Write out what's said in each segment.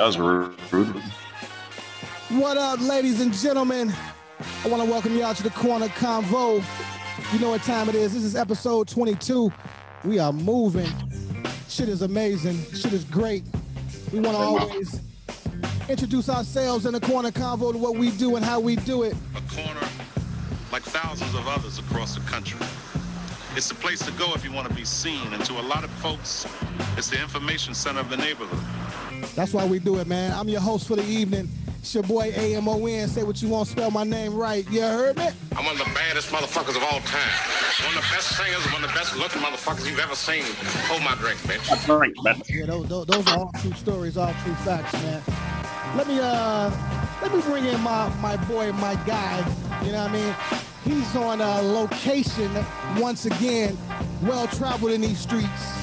That was rude. What up, ladies and gentlemen? I want to welcome y'all to the Corner Convo. You know what time it is. This is episode 22. We are moving. Shit is amazing. Shit is great. We want to always introduce ourselves in the Corner Convo to what we do and how we do it. a corner like thousands of others across the country. It's the place to go if you want to be seen, and to a lot of folks, it's the information center of the neighborhood. That's why we do it, man. I'm your host for the evening. It's your boy AMON. Say what you want, spell my name right. You heard me? I'm one of the baddest motherfuckers of all time. One of the best singers, one of the best looking motherfuckers you've ever seen. Hold my drink, bitch. Yeah, those, those, those are all true stories, all true facts, man. Let me uh let me bring in my my boy, my guy. You know what I mean? He's on a location once again, well traveled in these streets.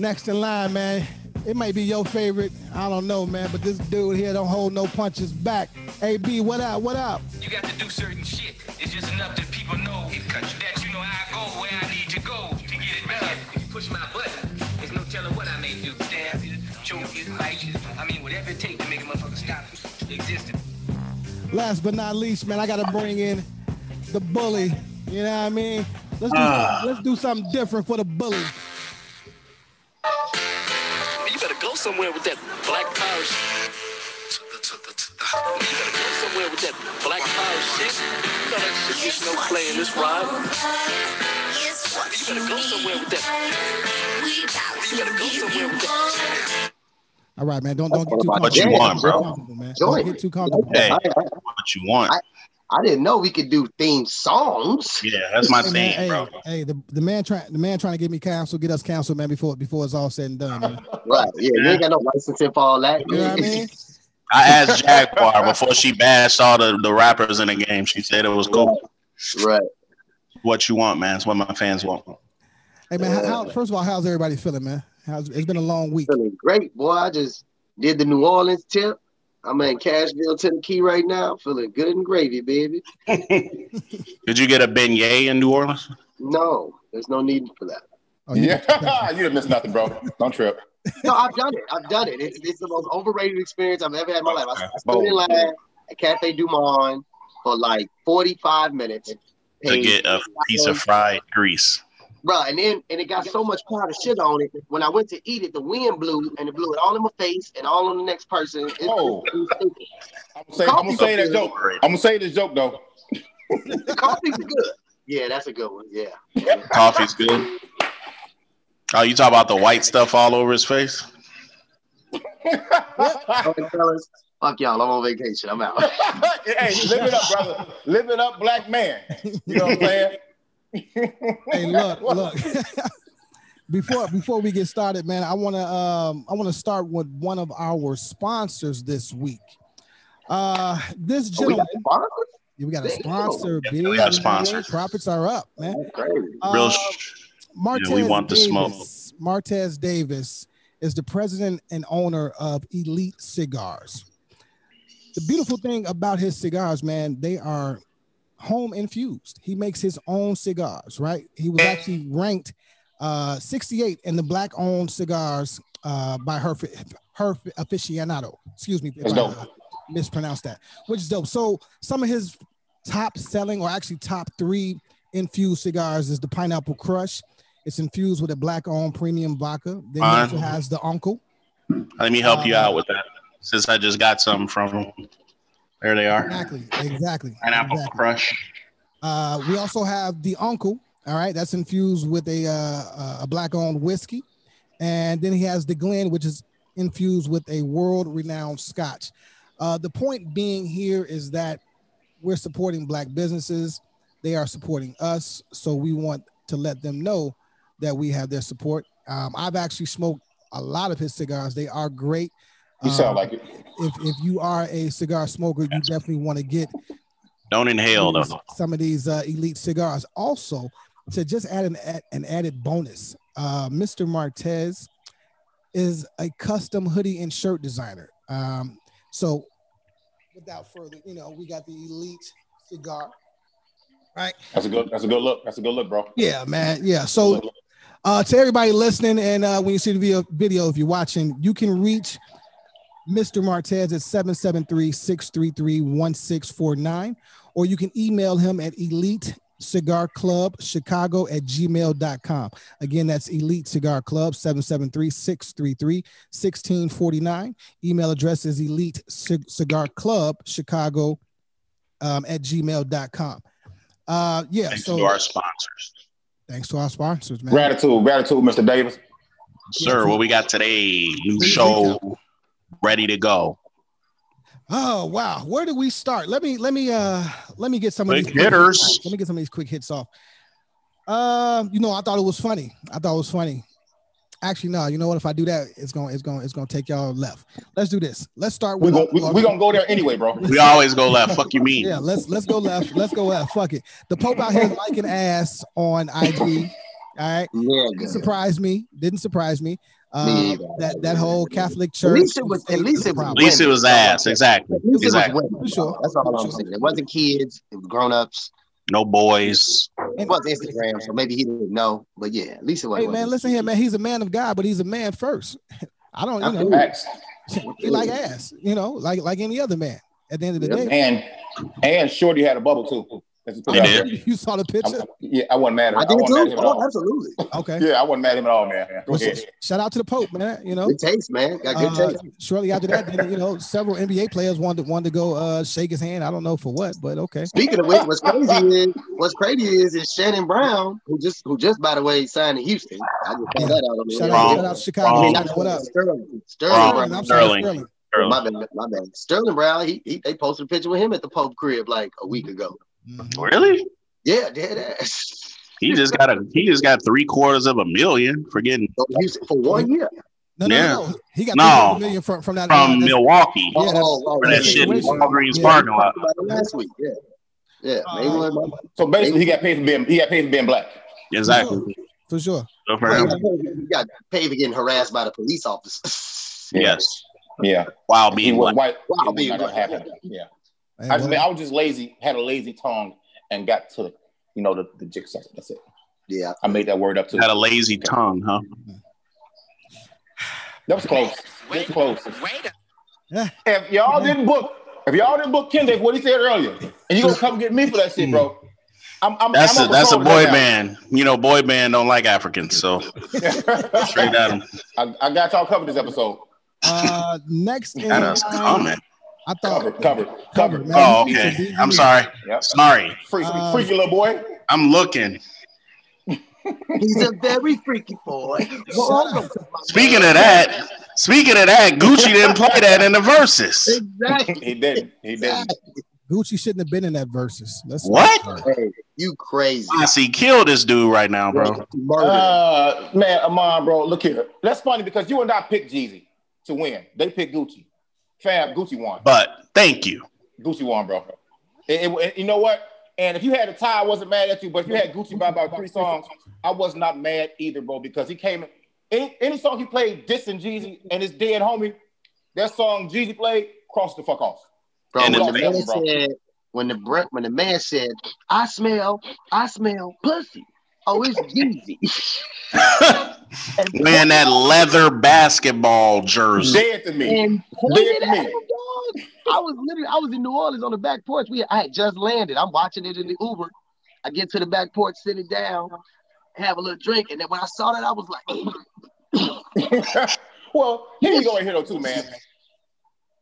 Next in line, man. It might be your favorite. I don't know, man, but this dude here don't hold no punches back. AB, what up? What up? You got to do certain shit. It's just enough that people know that you know I go where I need to go to get it done. If you push my button, there's no telling what I may do. Stab you, choke you, bite you. I mean, whatever it takes to make a motherfucker stop existing. Last but not least, man, I gotta bring in the bully. You know what I mean? Let's do Ah. let's do something different for the bully. You better go somewhere with that black power shit. You better go somewhere with that black power shit. You know that shit gets no play in this ride. You better go somewhere with that. You better go somewhere with that. All right, man. Don't don't get too What comfortable. you want, Don't get too bro? man. Don't get too comfortable. Hey, I, I, what you want? I didn't know we could do theme songs. Yeah, that's my Hey, thing, hey, bro. hey, the, the man trying the man trying to get me canceled, get us canceled, man, before before it's all said and done, man. Right. Yeah, you ain't got no licensing for all that. You know what I mean? I asked Jaguar before she bashed all the, the rappers in the game. She said it was cool. right. What you want, man? It's what my fans want. Hey man, how, how, first of all, how's everybody feeling, man? How's it's been a long week. Feeling great, boy. I just did the New Orleans tip. I'm in Cashville, Tennessee right now. Feeling good and gravy, baby. Did you get a beignet in New Orleans? No, there's no need for that. Oh, Yeah, you didn't miss nothing, bro. Don't trip. No, I've done it. I've done it. It's, it's the most overrated experience I've ever had in my life. I, I stood in line at Cafe Du Monde for like 45 minutes. To get a piece of fried grease. Bro, and then and it got so much powder shit on it. When I went to eat it, the wind blew and it blew it all in my face and all on the next person. It, Oh. it was. I'm gonna say, I'm gonna say that joke. I'm gonna say this joke though. The coffee's good. Yeah, that's a good one. Yeah. Coffee's good. Oh, you talk about the white stuff all over his face? All right, fellas, fuck y'all. I'm on vacation. I'm out. hey, live it up, brother. Live it up, black man. You know what I'm saying? Hey, look, look. before before we get started, man, I want to um I want to start with one of our sponsors this week. Uh, this Oh, we gentleman, got sponsors? we got a sponsor. Yeah, we Billy. got sponsors. Profits are up, man. That's crazy. Real. Uh, sh- Martez Yeah, we want the smoke. Martez Davis is the president and owner of Elite Cigars. The beautiful thing about his cigars, man, they are home infused. He makes his own cigars, right? He was actually ranked uh, 68 in the black owned cigars uh, by her her aficionado. Excuse me if I uh, mispronounced that, which is dope. So some of his top selling or actually top three infused cigars is the Pineapple Crush. It's infused with a black owned premium vodka. Then he also has the Uncle. Let me help you Uh, out with that. Since I just got some from there they are. Exactly, exactly. Pineapple exactly. crush. Uh, we also have the Uncle. All right, that's infused with a uh, a black owned whiskey, and then he has the Glen, which is infused with a world renowned Scotch. Uh, the point being here is that we're supporting black businesses. They are supporting us, so we want to let them know that we have their support. Um, I've actually smoked a lot of his cigars. They are great. You sound Um, like it. If if you are a cigar smoker, you definitely want to get Don't inhale these- though. some of these uh, elite cigars. Also, to just add an an added bonus, uh, Mr. Martez is a custom hoodie and shirt designer. Um, so without further, you know, we got the elite cigar. Right. That's a good. That's a good look. That's a good look, bro. Yeah, man. Yeah. So uh to everybody listening, and uh when you see the video video, if you're watching, you can reach Mr. Martez at 773-633-1649, or you can email him at elite cigar club chicago at gmail.com again that's elite cigar club 773-633-1649 email address is elite cigar club chicago um, at gmail.com uh yeah Thanks so to our sponsors. thanks to our sponsors man Gratitude, gratitude, Mr. Davis. Sir, what we got today? New show ready to go. Oh wow, where do we start? Let me let me uh let me get some of Quick these hitters. Let me get some of these quick hits off. Um, you know, I thought it was funny. I thought it was funny. Actually, no. You know what? If I do that, it's gonna it's gonna it's gonna take y'all left. Let's do this. Let's start We with gonna we, we gonna go there anyway, bro. We always go left. Fuck you mean? yeah. Let's let's go left. Let's go left. Fuck it. The Pope out here liking ass on IG. All right, Yeah, didn't surprise me. Didn't surprise me. Me Uh, that that whole Catholic At church. least it was. At least it was. At least it was ass. Exactly. At it was Exactly. women. For sure. That's all I'm saying. It wasn't kids. It was grown ups. No boys. It was Instagram, so maybe he didn't know. But yeah, at least it was. Hey man, listen here, man. He's a man of God, but he's a man first. I don't, you know, Facts. he like ass, you know, like like any other man. At the end of the day, And and Shorty had a bubble too. Let's just put He it out did. you saw the picture. I'm- yeah, I wasn't mad at I him. did I wasn't mad at too. him Oh, absolutely. Okay. Yeah, I wasn't mad at him at all, man. Go Well, ahead. shout out to the Pope, man. You know, Good taste, man. Got good uh, taste. shortly after that, then, you know, several NBA players wanted wanted to go uh, shake his hand. I don't know for what, but okay. Speaking of which, what's crazy is what's crazy is is Shannon Brown, who just who just by the way signed in Houston. I just found that out on the Shout out, shout out to Chicago. Wrong. Shannon, what up? Sterling. Sterling Wrong. Brown. I'm sorry, Sterling. Sterling. Early. My bad, my bad. Sterling Brown, he, he they posted a picture with him at the Pope crib like a week ago. Mhm. Really? Yeah, dead ass. He just got a he just got three quarters of a million for getting So for one year. No, no, Yeah. no, no. He got No. no. million from from that. from uh, Milwaukee Yeah, that's- oh, oh, for that shit in. Walgreens Yeah. parking lot. Talked about it last week. Yeah, yeah. Uh, Maybe So basically, he got paid for being he got paid for being black. Exactly. for sure. Good for Well, him. You got paid for getting harassed by the police officers. Yes. Yeah, While he being was white. Wow, being not white. Yeah, Hey, I just mean, I was just lazy, had a lazy tongue, and got to you know the the jigsaw. That's it. Yeah. I made that word up too. Had a lazy tongue, huh? That was close. That was close. Yeah. If y'all didn't book, if y'all didn't book Kendrick, what he said earlier, and you gonna come get me for that shit, bro? I'm, I'm, That's I'm a that's a boy right band. You know, boy band don't like Africans, so straight at him. I, I got y'all covered this episode. Uh, next in That is line, coming. I thought Covered, covered, covered. man. Oh, okay. I'm sorry. Yep. Sorry. Freaky, Uh, freaky little boy. I'm looking. He's a very freaky boy. Welcome to my Speaking of that, speaking of that, Gucci didn't play that in the verses. Exactly. He didn't. He didn't. Gucci shouldn't have been in that versus. Let's What? Hey, you crazy. I see, kill this dude right now, bro. Murder. Uh, man, Amon, bro, look here. That's funny because you and I picked Jeezy to win. They picked Gucci. Fam, Gucci won. But thank you. Gucci won, bro. It- it- it- you know what? And if you had a tie, I wasn't mad at you. But if you had Gucci by about three songs, I was not mad either, bro, because he came in. Any, any song he played, dissing Jeezy and his dead homie, that song Jeezy played, crossed the fuck off. Bro, And when the man said, when the when the man said, I smell, I smell pussy. Oh, it's Jeezy. And Wearing that leather basketball jersey. Dead to me. and Dead pointed to at me. him, dog. I was literally, I was in New Orleans on the back porch. We, I had just landed. I'm watching it in the Uber. I get to the back porch, sitting down, have a little drink, and then when I saw that, I was like, well, here you go right here though, too, man.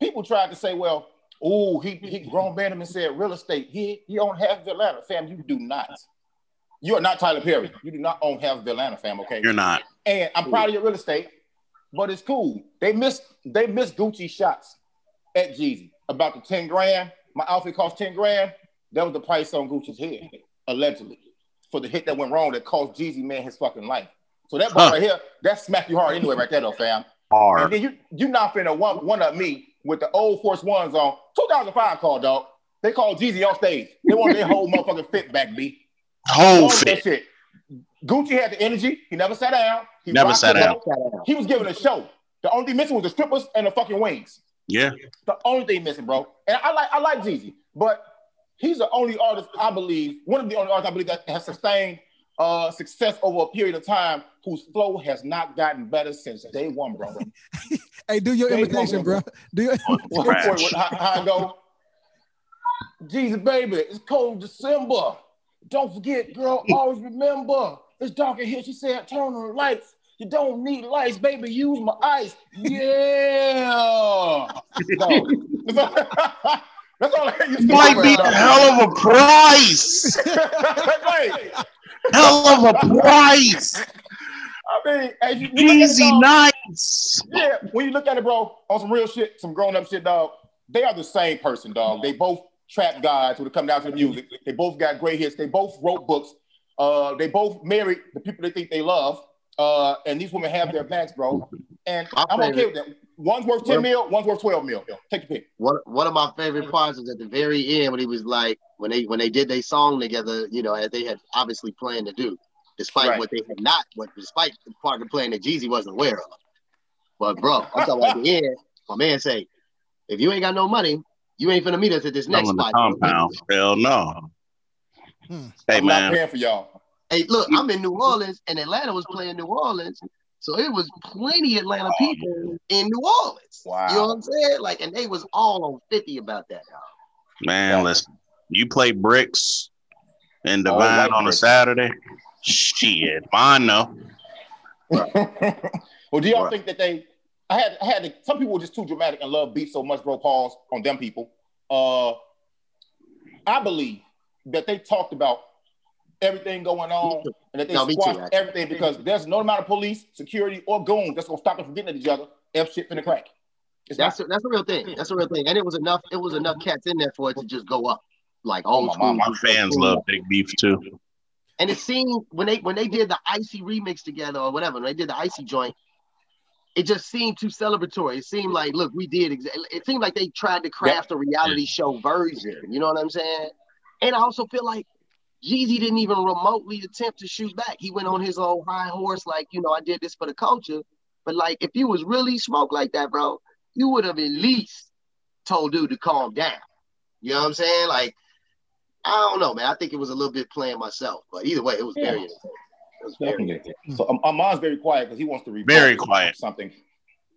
People tried to say, well, oh, he he grown Bannerman said real estate. He he own half of Atlanta, fam. You do not. You are not Tyler Perry. You do not own half of Atlanta, fam. Okay. You're not. And I'm proud of your real estate, but it's cool. They missed they missed Gucci shots at Jeezy about the 10 grand. My outfit cost 10 grand. That was the price on Gucci's head, allegedly, for the hit that went wrong that cost Jeezy man his fucking life. So that bar Huh. right here, that smack you hard anyway, right there, though, fam. Hard. And then you you not finna one one up me with the old Force Ones on 2005 call, dog. They called Jeezy off stage. They want their whole motherfucking fit back, B. Whole All that fit. shit. Gucci had the energy. He never sat down. He Never sat it down. He was giving a show. The only thing missing was the strippers and the fucking wings. Yeah. The only thing missing, bro. And I like I like Jeezy, but he's the only artist I believe, one of the only artists I believe that has sustained uh, success over a period of time whose flow has not gotten better since day one, bro. Hey, do your They imitation, bro. won't- Do your What- what- what- how, how I go? Jesus, baby, it's cold December. Don't forget, girl, always remember. It's dark in here. She said, turn on the lights. You don't need lights, baby. Use my ice. Yeah. No. That's all I used to Might be a hell of a price. Right. Hell of a price. I mean, as you, you look at it, Easy dog, nights. Yeah, when you look at it, bro, on some real shit, some grown up shit, dog, they are the same person, dog. They both trap guys when have come down to the music. They both got great hits. They both wrote books. Uh, they both married the people they think they love. Uh, and these women have their backs, bro. And My I'm okay with that. One's worth 10 mil, one's worth 12 mil. Take your pick. One one of my favorite parts was at the very end when he was like when they when they did their song together, you know, as they had obviously planned to do, despite Right. what they had not, what despite the part of the plan that Jeezy wasn't aware of. But bro, I'm talking about at the end, my man say, if you ain't got no money, you ain't finna meet us at this next in spot. compound. Hell no. Hmm. Hey I'm not man, paying for y'all. Hey, look, I'm in New Orleans and Atlanta was playing New Orleans. So it was plenty Atlanta people in New Orleans. Wow. You know what I'm saying? Like, and they was all on 50 about that. Dog. man, listen. You play bricks and All divine white on a. Saturday. Shit, mine no. well, do y'all Right. think that they? I had, I had. To, some people were just too dramatic and love beats so much, bro. Pause on them people. Uh, I believe that they talked about everything going on and that they No, me too, squashed everything because there's no amount of police, security, or goons that's gonna stop them from getting at each other if shit finna crack. It's That's not. a, that's a real thing. That's a real thing. And it was enough. It was enough cats in there for it to just go up, like Oh, old my school. My fans love big beef too. And it seemed when they when they did the icy remix together or whatever, when they did the icy joint, it just seemed too celebratory. It seemed like, look, we did. Exa- it seemed like they tried to craft a reality show version. You know what I'm saying? And I also feel like Jeezy didn't even remotely attempt to shoot back. He went on his old high horse, like, you know, I did this for the culture. But like, if you was really smoke like that, bro, you would have at least told dude to calm down. You know what I'm saying? Like, I don't know, man. I think it was a little bit playing myself, but either way, it was very Yeah. entertaining. It was very Definitely. So um, Armand's very quiet because he wants to rebut Very quiet. something.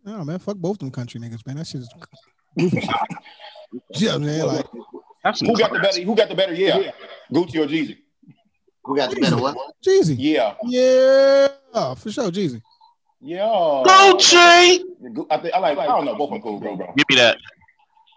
No, man, fuck both them country niggas, man. That shit's goofy. Yeah, man. Like, That's some Who got the better? Who got the better? Yeah, Gucci or Jeezy? Who got the better what? Jeezy. Yeah, Yeah, for sure, Jeezy. yeah. Gucci. I think I like. I don't know. Both of them cool, bro. bro. Give me that.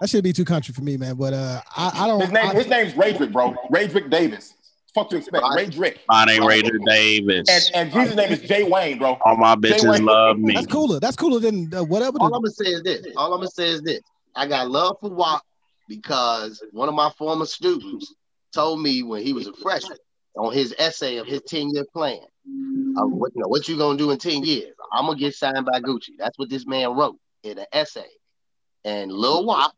That should be too country for me, man. But uh, I, I don't. His name. I- His name's Raydrick, bro. Raydrick Davis. Fuck to expect. Raydrick. Mine ain't Raider Davis. And and Jeezy's name is Jay Wayne, bro. All my bitches Wayne. love me. that's cooler. That's cooler than uh, whatever. All The, I'm gonna say is this. All I'm gonna say is this. I got love for Wop because one of my former students told me when he was a freshman on his essay of his 10-year plan. Of what, you know, what you gonna do in 10 years? I'm gonna get signed by Gucci. That's what this man wrote in an essay. And Lil Wop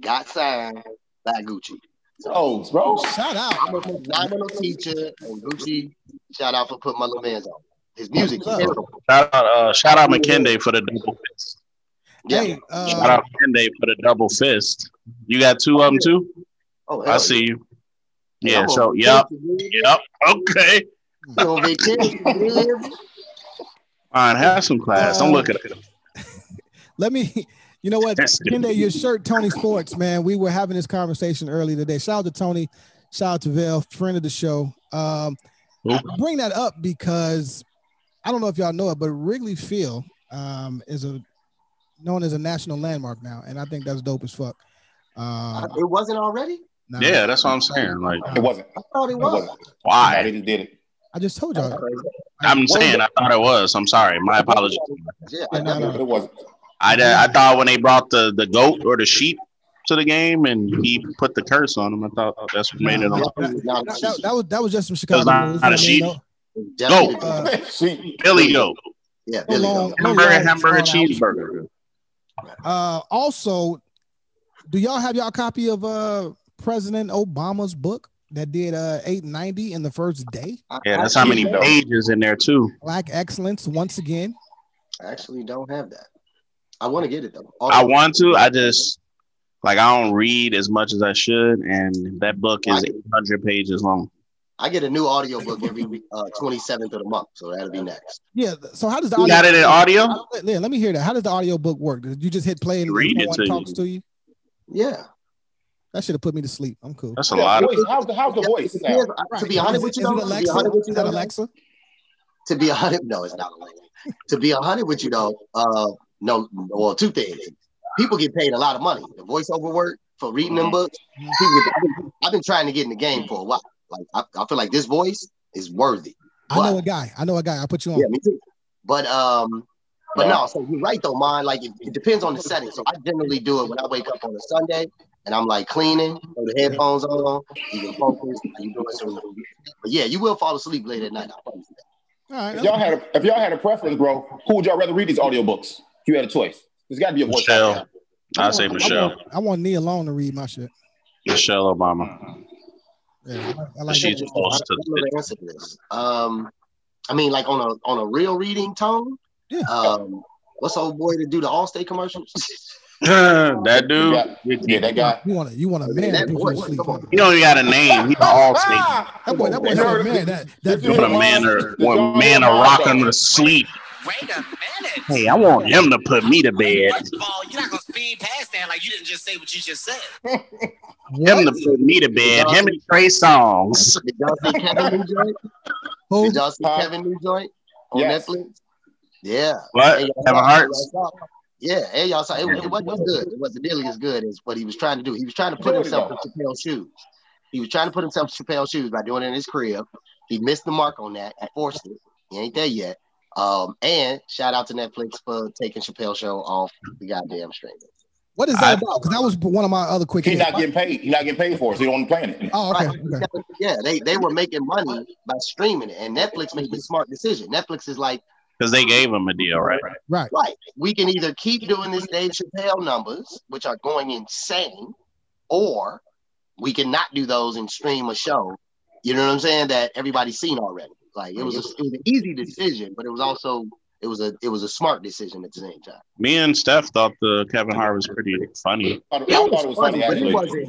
got signed by Gucci. So Oh, bro. shout out. I'm a phenomenal teacher, and Gucci, shout out for putting my little man's on. His music is terrible. Shout out, uh, shout out McKenday for the double fist. Yeah. Hey, Shout uh, out McKenday for the double fist. You got two of them too? Oh, I see you. yeah. Yeah, so on yep, yep, okay. I'm on vacation, baby. Fine, have some class. Don't Uh, look at it. let me. You know what? That's stupid. Kende, your shirt, Tony Sports, man. We were having this conversation earlier today. Shout out to Tony. Shout out to Val, friend of the show. Um, I bring that up because I don't know if y'all know it, but Wrigley Field um, is a known as a national landmark now, and I think that's dope as fuck. Uh, It wasn't already? nah, Yeah, that's what I'm saying. Like, It wasn't. I thought it It was. wasn't. No, why? they did it. I just told y'all. I'm saying I thought it was. I'm sorry. My apologies. Yeah, Yeah, no, no. It wasn't. I I thought when they brought the the goat or the sheep to the game and he put the curse on him, I thought oh, that's what made it. Nah, On. Definitely That, that- that was that was just some Chicago. not- rules, not a you know sheep. Definitely- Go. Uh, See, Billy goat, yeah, No Billy Goat. no hamburger, long hamburger, cheeseburger. Uh, also, do y'all have y'all copy of uh President Obama's book that did uh 890 in the first day? Yeah, that's how many pages in there too. Black excellence once again. I actually don't have that. I want to get it though. I want to. I just like I don't read as much as I should, and that book is 800 pages long. I get a new audiobook every week, uh, 27th of the month, so that'll be next. Yeah. So how does the You got it in audio? Yeah, let me hear that. How does the audio book work? Did you just hit play and Read it to talks you. to you? Yeah. That should have put me to sleep. I'm cool. That's a Yeah, lot. Of, voice- how's the how's the voice It. Right. To be honest with you, is it though, to be honest with you, that though, Alexa? to be honest, no, it's not Alexa. to be honest with you, though, uh, no, well, two things. People get paid a lot of money. The voiceover work for reading them books. People get, I've, been, I've been trying to get in the game for a while. Like I, I feel like this voice is worthy. I know a guy. I know a guy. I'll put you on. Yeah, me too. But um, but no, so you're right though, man. Like it, it depends on the setting. So I generally do it when I wake up on a Sunday and I'm like cleaning, throw the headphones on, you can focus, you do it. But yeah, you will fall asleep late at night. I promise you that. All right. If y'all had a, if y'all had a preference, bro, who would y'all rather read these audiobooks? If you had a choice. There's got to be a voice. Michelle. I say I Michelle. want, I want Nia Long to read my shit. Michelle Obama. Yeah, I, I like She's that. supposed I to. the answer to this. Um, I mean, like on a on a real reading tone. Yeah. Um, what's old boy to do the Allstate commercials? that dude. Yeah, yeah, that guy. You want to you want a man to that you boy, to sleep. on. He don't even got a name. He's all state. That boy, that boy You said, heard- man, that that you When a heard man or Did a man hear are mine, rocking though? to sleep. Wait a minute. Hey, I want him to put me to bed. First of all, you're not gonna speed past that like you didn't just say what you just said. Him to put me to bed. Him and Trey Songz. Did y'all see Kevin New Joint? Who? Did y'all see Kevin New Joint on Yes. Netflix? Yeah. What? And y'all Kevin Hart? Yeah, and y'all saw it, it wasn't good. It wasn't nearly as good as what he was trying to do. He was trying to put himself in Chappelle's shoes. He was trying to put himself in Chappelle's shoes by doing it in his crib. He missed the mark on that. He forced it. He ain't there yet. Um, and shout out to Netflix for taking Chappelle's show off the goddamn stream. What is I- that about? Because that was one of my other quick. He's hits. not getting paid. He's not getting paid for it. So he don't plan it. Oh, okay. Right. okay. Yeah, they, they were making money by streaming it, and Netflix made the smart decision. Netflix is like, Because they gave him a deal, right? Right. right, we can either keep doing this Dave Chappelle numbers, which are going insane, or we can not do those and stream a show. You know what I'm saying? That everybody's seen already. Like it was, a, it was an easy decision, but it was also it was a it was a smart decision at the same time. Me and Steph thought the Kevin Hart was pretty funny. I, I thought it was funny, but it actually. wasn't.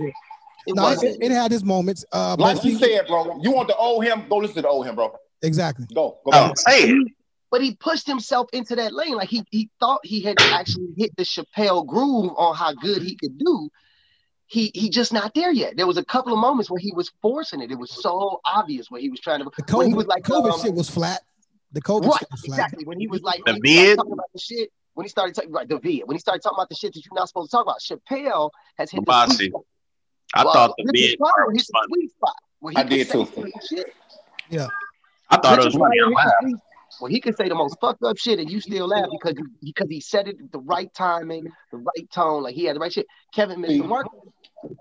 It No, wasn't. it had its moments. Uh, Like you said, bro, you want the old him? Go listen to the old him, bro. exactly. Go. Go Oh, back. say it. but he pushed himself into that lane. Like he he thought he had actually hit the Chappelle groove on how good he could do. He he just not there yet. There was a couple of moments where he was forcing it. It was so obvious where he was trying to. The when he COVID, was like, COVID um, shit was flat. The COVID right, shit was flat. exactly. When he was like, The when he started vid? talking about the shit. When he started talking right, the vid. When he started talking about the shit that you're not supposed to talk about, Chappelle has hit the sweet spot. I Well, thought the Richard bid hit was the funny. sweet spot. Where he I did too. some Shit. I thought it was Richard funny. I Pryor hit the laughed. sweet- Well, he can say the most fucked up shit and you still laugh because because he said it at the right timing, the right tone, like he had the right shit. Kevin missed the mark.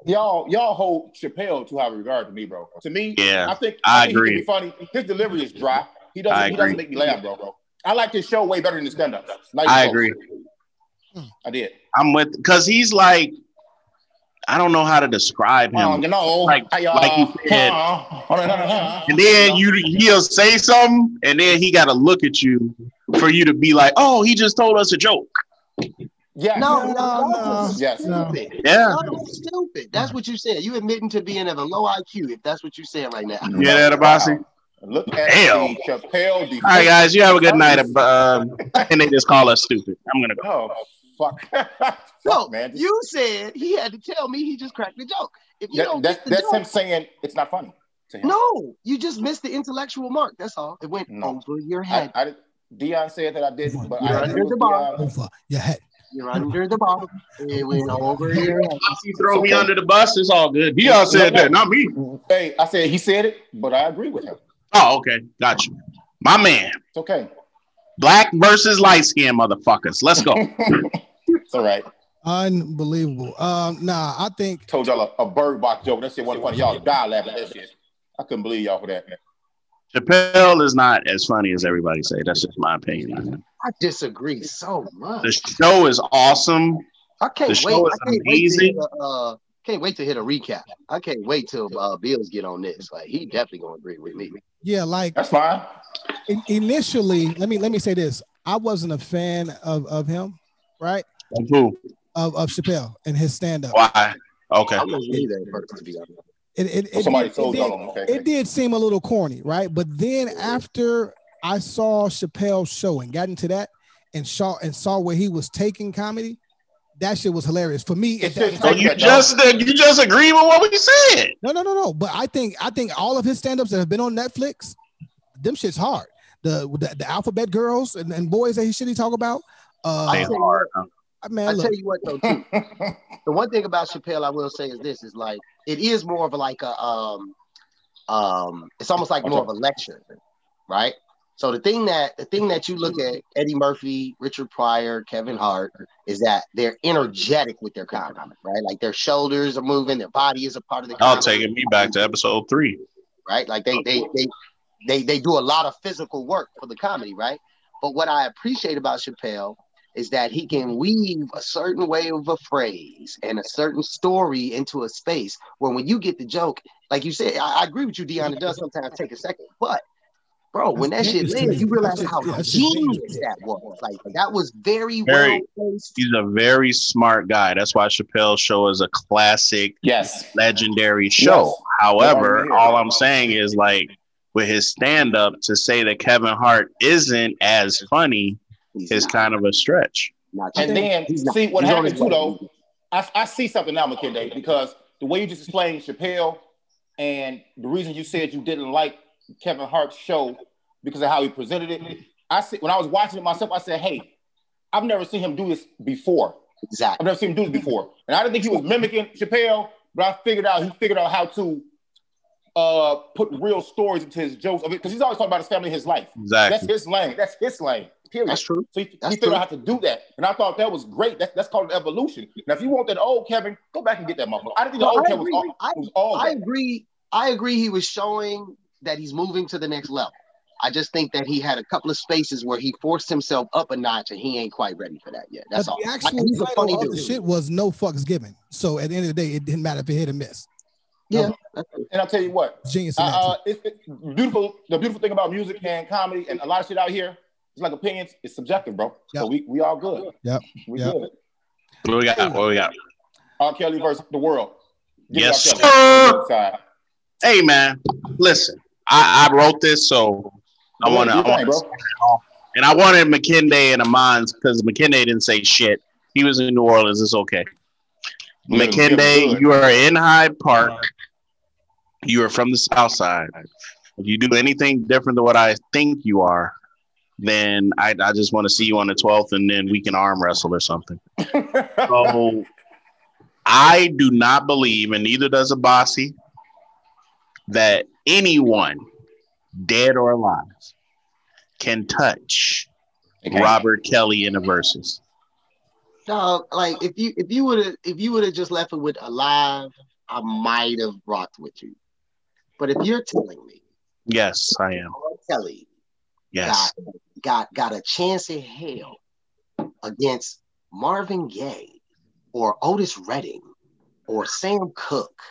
Y'all, y'all hold Chappelle to high regard to me, bro. To me, Yeah, I think I think agree. He can be funny. His delivery is dry. He doesn't. I He doesn't make me laugh, bro. Bro, I like his show way better than the stand up. I agree. I did. I'm with because he's like, I don't know how to describe him. Oh, you know, Like- I, uh, like you said. uh, And then you he'll say something, and then he got to look at you for you to be like, "Oh, he just told us a joke." Yeah. No, No, no, no, no. Yes. No. Stupid. Yeah, that's stupid. That's what you said. You admitting to being of a low IQ if that's what you're saying right now. Yeah, hear that, Abasi? Look at Damn. the Chappelle defense. All right, guys, you have a good night. Um, and they just call us stupid. I'm gonna go. Oh, fuck. No, fuck, man. you said he had to tell me he just cracked the joke. If you That- don't that's get the that's joke, him saying it's not funny. No, you just missed the intellectual mark. That's all. It went No. over your head. I did- Dion said that I didn't, but You're I under the with bar. Dion. Over your head. You're under the bottom. It went over your head. You throw me under the bus, it's all good. Dion said that, not me. Hey, I said he said it, but I agree with him. Oh, okay, got you, my man. It's okay. Black versus light skin motherfuckers. Let's go. It's all right. Unbelievable. Um, nah, I think Told y'all a, a bird box joke. That shit wasn't funny. Y'all die laughing at that shit. I couldn't believe y'all for that. Chappelle is not as funny as everybody say. That's just my opinion. I disagree so much. The show is awesome. I can't the wait. show I can't wait to hit a, uh, can't wait to hit a recap. I can't wait till uh, Bills get on this. Like he definitely gonna agree with me. yeah, like That's fine. in- initially, let me let me say this. I wasn't a fan of, of him, right? Of who? Of, of Chappelle and his stand up. Why? Okay. I wasn't either at first, to be honest. It, it, it, somebody did, sold it, y'all did, on him. Okay. it did seem a little corny, right? But then after I saw Chappelle's show and got into that and saw and saw where he was taking comedy, that shit was hilarious for me. It At that shouldn't So time, take you that, just you just agree with what we said. no, no, no, no. But I think I think all of his stand-ups that have been on Netflix, them shit's hard. The the, the alphabet girls and, and boys that he should he talk about. Uh, They hard, huh? Man, I look, tell you what though, too. the one thing about Chappelle I will say is this: is like it is more of like a um um. It's almost like more of a lecture, right? So the thing that the thing that you look at Eddie Murphy, Richard Pryor, Kevin Hart is that they're energetic with their comedy, right? Like their shoulders are moving, their body is a part of the. Y'all comedy, taking me back to episode three. right? Like they they they they they do a lot of physical work for the comedy, right? But what I appreciate about Chappelle is that he can weave a certain way of a phrase and a certain story into a space where when you get the joke, like you said, I, I agree with you, Dion, it does sometimes take a second, but bro, when that shit dangerous lands, you realize how yeah, that shit genius that was. Like that was very, Very. well placed. He's a very smart guy. That's why Chappelle's show is a classic, Yes. legendary show. Yes. However, Yeah. all I'm saying is like with his stand up to say that Kevin Hart isn't as funny He's is not- kind of a stretch. not And then not- see what he's on happened too though. I, I see something now, McKinney, because the way you just explained Chappelle and the reason you said you didn't like Kevin Hart's show because of how he presented it. I see when I was watching it myself, I said, "Hey, I've never seen him do this before. Exactly. I've never seen him do this before." And I didn't think he was mimicking Chappelle, but I figured out he figured out how to uh put real stories into his jokes of it because he's always talking about his family, his life. That's his lane. That's his lane. Period. That's true. So he, That's he figured true. out how to do that. And I thought that was great. That's, that's called evolution. Now, if you want that old Kevin, go back and get that motherfucker. I didn't think No, the old I Kevin was agree. all, I- was all I agree. I agree. He was showing that he's moving to the next level. I just think that he had a couple of spaces where he forced himself up a notch, and he ain't quite ready for that yet. That's but all. the I- actual he's a funny title of the dude. shit was no fucks given. So at the end of the day, it didn't matter if it hit or miss. Yeah, And I'll tell you what, Genius uh, uh, it's, it's beautiful. The beautiful thing about music and comedy and a lot of shit out here, it's like opinions. It's subjective, bro. So we, we all good. Yep. We Yep. good. What we got? What we got? R. Kelly versus the world. Give Yes, R. Sir. Hey man, listen. I, I wrote this, so I want to. I wanna thing. And I wanted McKinney and Amons because McKinney didn't say shit. He was in New Orleans. It's okay. Give him- give him McKinney, you are in Hyde Park. You are from the South Side. If you do anything different than what I think you are, then I, I just want to see you on the 12th and then we can arm wrestle or something. So I do not believe, and neither does Abasi, that anyone, dead or alive, can touch Okay. Robert Kelly in the verses. Dog, like if you if you would have if you would have just left it with alive, I might have rocked with you. But if you're telling me Yes, I am. R. Kelly Yes. got got got a chance in hell against Marvin Gaye or Otis Redding or Sam Cooke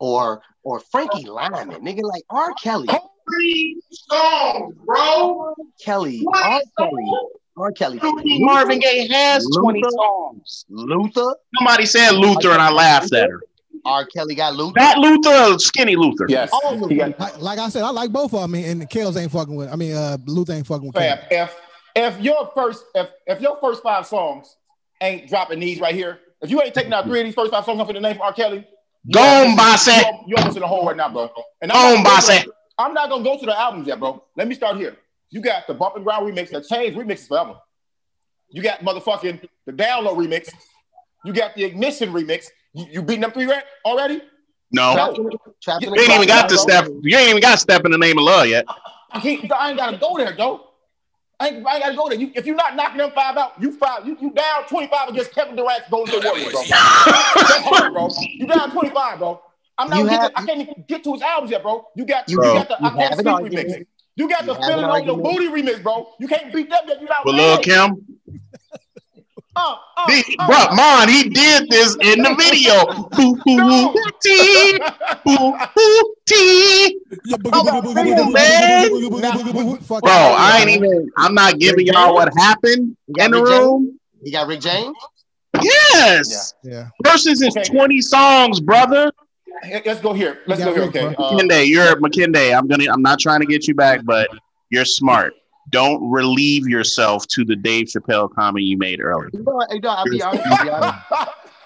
or or Frankie Lymon, nigga like R. Kelly, Three songs, bro. Kelly, R. Kelly, R. Kelly, Marvin Gaye has 20 songs. Luther, Somebody said Luther and I laughed at her. R. Kelly got Luther. Fat Luther or skinny Luther? Yes. All of them. got, Like, like I said, I like both of them, and Kels ain't fucking with. I mean, uh, Luther ain't fucking with. fam, Kels. if if your first if if your first five songs ain't dropping these right here, if you ain't taking out three of these first five songs off in the name of R. Kelly, Go on, Bossy. You're, you're almost in the hole right now, bro. And Go I'm on, not gonna go Bossy. to- I'm not gonna go to the albums yet, bro. Let me start here. You got the Bump and Grind remix, the Change remix forever. You got motherfucking the Download remix. You got the Ignition remix. You, you beating them three right already? No. Trapped in the- trapped in You ain't even got the Closet, step. You ain't even got step in the name of love yet. I can't. I ain't gotta go there, though. I ain't, I ain't gotta go there. You, if you're not knocking them five out, you five. You, you down 25 against Kevin Durant's Golden State Warriors, bro. Hard, bro. You down 25, bro. I'm not. Have- to, I can't even get to his albums yet, bro. You got. You, Bro. got the. You I can't sleep argument. remix. You got You the have feeling on your booty remix, bro. You can't beat them yet. You not With Lil Kim. Uh, uh, He, uh. bro, Mon, he did this in the video. Boo, boo, No. boo, tee, boo, boo, tee. Yeah, Oh, man. Bro. I ain't even. I'm not giving y'all what happened in the Rick James? room. You got Rick James. Yes. Yeah. Versus is Okay. 20 songs, brother. Hey, Let's go here. Let's go here. Rick, Okay. Uh, McKinday, you're McKinday. I'm gonna. I'm not trying to get you back, but you're smart. Don't relieve yourself to the Dave Chappelle comment you made earlier. You know, you know, I'll be honest. I'll be honest.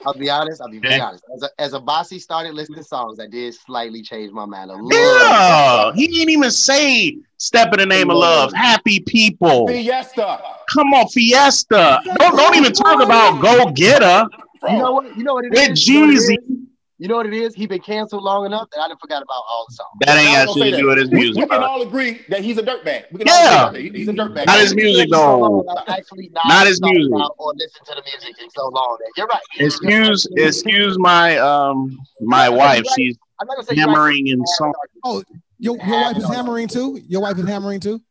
I'll be honest. I'll be very honest. As a, as a bossy started listening to songs, I did slightly change my mind a little. Yeah, he didn't even say "Step in the Name of Love." Happy people. Fiesta. Come on, Fiesta. Don't, don't even talk about Go Getter Bro. You know what? You know what it with is? You know what it Jeezy. Is? You know what it is? He been canceled long enough that I done forgot about all the songs. That ain't I got shit to do with his that. We- music, We can all agree that he's a dirtbag. We Yeah. that he's a dirtbag. Not his music, though. I've actually Not his music. Or listen to the music in so long that you're right. Excuse, excuse my um my wife. She's I'm not gonna say you're right. hammering in song. Oh, your, your wife is hammering too. Your wife is hammering too.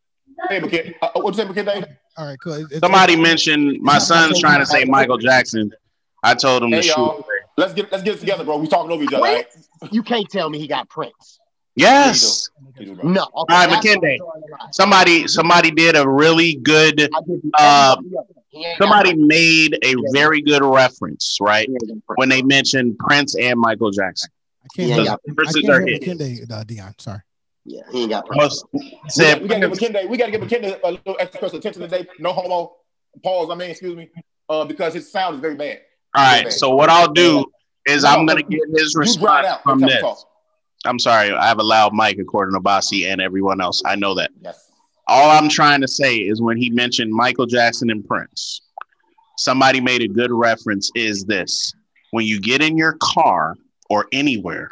Hey, McKin- uh, what'd you? All right, cool. It's- Somebody mentioned my son's trying to say Michael Jackson. I told him to Hey, shoot. Y'all. Let's get let's get it together, bro. We talking over each other. Right? You can't tell me he got Prince. Yes. No. Okay, All right, that's McKinday. what I'm drawing the line. Somebody somebody did a really good. I give you Uh, everybody else. He ain't got Somebody made a very good reference, right? He ain't got Prince. When they mentioned Prince and Michael Jackson. I can't Yeah, hear, yeah. I can't are hit. McKinday, uh, Dion. Sorry. Yeah, he ain't got Prince. Most We, said got, we gotta give Prince- McKinday, we gotta give McKinday a little extra special attention today. No homo. Pause, I mean, excuse me. Uh, because his sound is very bad. All right, so what I'll do is I'm gonna get his response from this. I'm sorry, I have a loud mic according to Bossy and everyone else. I know that. Yes. All I'm trying to say is when he mentioned Michael Jackson and Prince, somebody made a good reference. Is this when you get in your car or anywhere,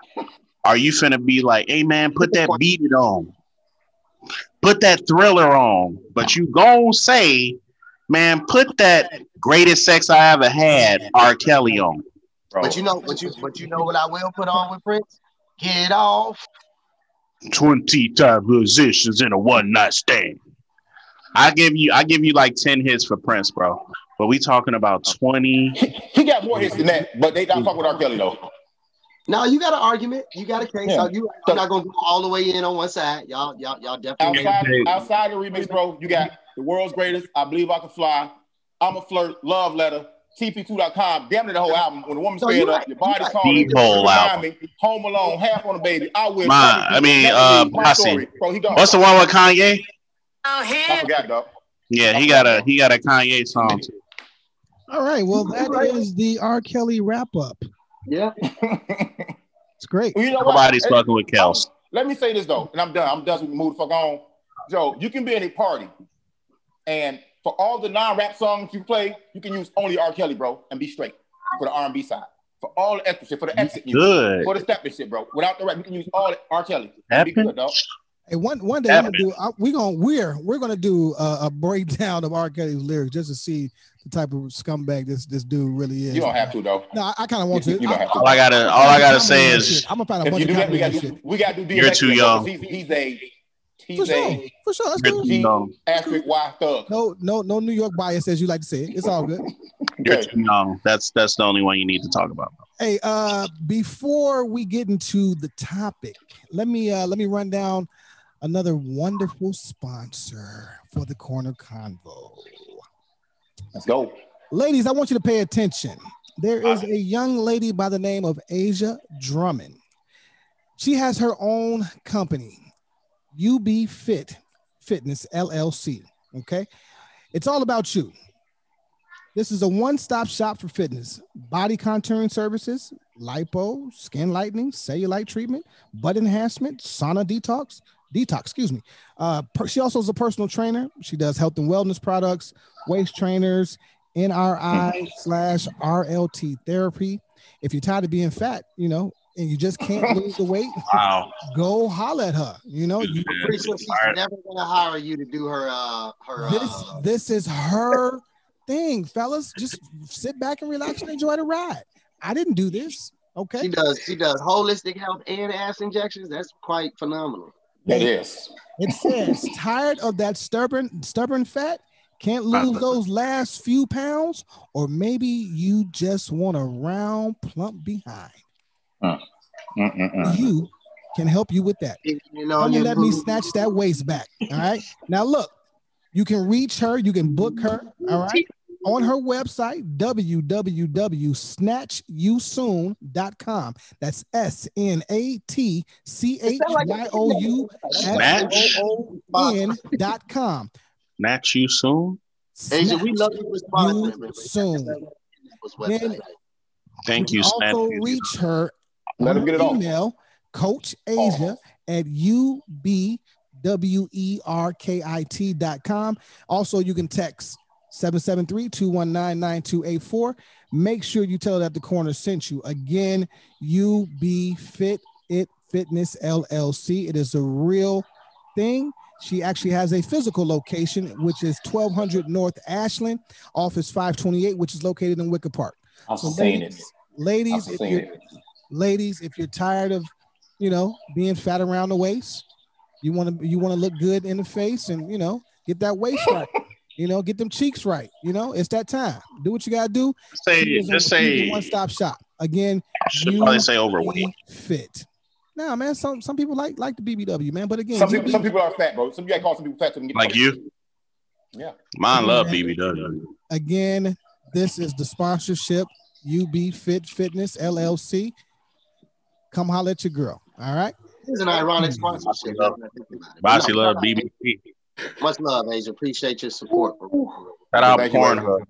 are you finna be like, hey man, put that beat it on, put that thriller on, but you gon' say, man, put that greatest sex I ever had, R. Kelly on. Bro. But you know, but you, but you know what I will put on with Prince? Get off. 20 time positions in a one night stand. I give you I give you like 10 hits for Prince, bro. But we talking about 20. he, he got more hits than that, but they not fuck with R. Kelly though. No, you got an argument. You got a case. Yeah. So you, I'm not gonna go all the way in on one side. Y'all, y'all, y'all definitely. Outside, outside the remix, bro, you got the world's greatest. I believe I can fly. I'm a flirt. Love letter. TP2.com. Damn near the whole album. When the woman's No, fed you're up, your body right. calling. The whole album. Me, Home Alone. Half on the baby. I will. My- I mean, uh, Posse. Bro, he gone. What's the one with Kanye? I forgot, dog. Yeah, he got a he got a Kanye song too. All right. Well, that is the R. Kelly wrap up. Yeah. It's great. Well, you know what? Nobody's Hey, fucking with Kels. Let me say this though, and I'm done. I'm done. So we can move the fuck on. Joe, you can be in a party, and for all the non-rap songs you play, you can use only R. Kelly, bro, and be straight for the R&B side. For all the extra shit, for the exit music, Good. for the stepping shit, bro. Without the rap, you can use all the R. Kelly. and Be good, dog. Hey, one one day I'm gonna do. I, we gonna we're we're gonna do a, a breakdown of R. Kelly's lyrics just to see the type of scumbag this this dude really is. You don't have to though. No, I, I kind of want You- to. you don't have to. All I gotta all I gotta say is I'm gonna find a bunch of do that, we got comedy to do we got to do DMX. You're too young. He's, he's a For sure, a for sure. That's you're cool. too young. asterisk Y thug. No, no, no New York bias, as you like to say. it. It's all good. You're Okay. too young. That's that's the only one you need to talk about. Hey, uh, before we get into the topic, let me uh let me run down another wonderful sponsor for the corner convo. Let's go. Ladies, I want you to pay attention. There is a young lady by the name of Asia Drummond. She has her own company, UB Fit Fitness LLC. Okay. It's all about you. This is a one stop shop for fitness, body contouring services, lipo, skin lightening, cellulite treatment, butt enhancement, sauna detox, detox, excuse me. Uh, per- she also is a personal trainer. She does health and wellness products, waist trainers, NRI slash RLT therapy. If you're tired of being fat, you know, and you just can't lose the weight, Wow. go holler at her. You know, you, Pretty sure she's never gonna hire you to do her. Uh, her. this Uh, this is her thing, fellas. Just sit back and relax and enjoy the ride. I didn't do this. Okay. She does. She does holistic health and ass injections. That's quite phenomenal. It is. It says tired of that stubborn stubborn fat, can't lose those last few pounds, or maybe you just want a round plump behind. Mm. Mm-mm-mm. You can help you with that. You know, Come and you- let me snatch that waist back. All right. Now look, you can reach her, you can book her. All right. on her website, www.snatchyousoon.com. That's S N A T C H Y O U S O O N dot com. Snatch you soon. Asia, we love you for sponsoring. You soon. This website. Then Thank you you, can Snatch. also reach her Let him get it her off. Coach Asia at ubwerkit.com. Also, you can text 773-219-9284. Make sure you tell her that the corner sent you. Again, UB Fit It Fitness LLC. It is a real thing. She actually has a physical location, which is 1200 North Ashland, office 528, which is located in Wicker Park. I've So seen it. ladies, ladies, I've if you're it. Ladies, if you're tired of, you know, being fat around the waist, you want to you want to look good in the face and you know get that waist right. You know, get them cheeks right. You know, it's that time. Do what you gotta do. say just say one stop shop. Again, should probably say overweight. be fit. Nah, man. Some some people like like the BBW, man. But again, Some people, be- some people are fat, bro. Some you gotta call some people fat to get Like you. Yeah. Mine love BBW. again, this is the sponsorship. UB Fit Fitness LLC. Come holler at your girl. All right. It's an ironic hmm. sponsorship. now that I think about it. Bossy No, love BBC. Much love, Asia. Appreciate your support. bro. Shout out Thank Pornhub,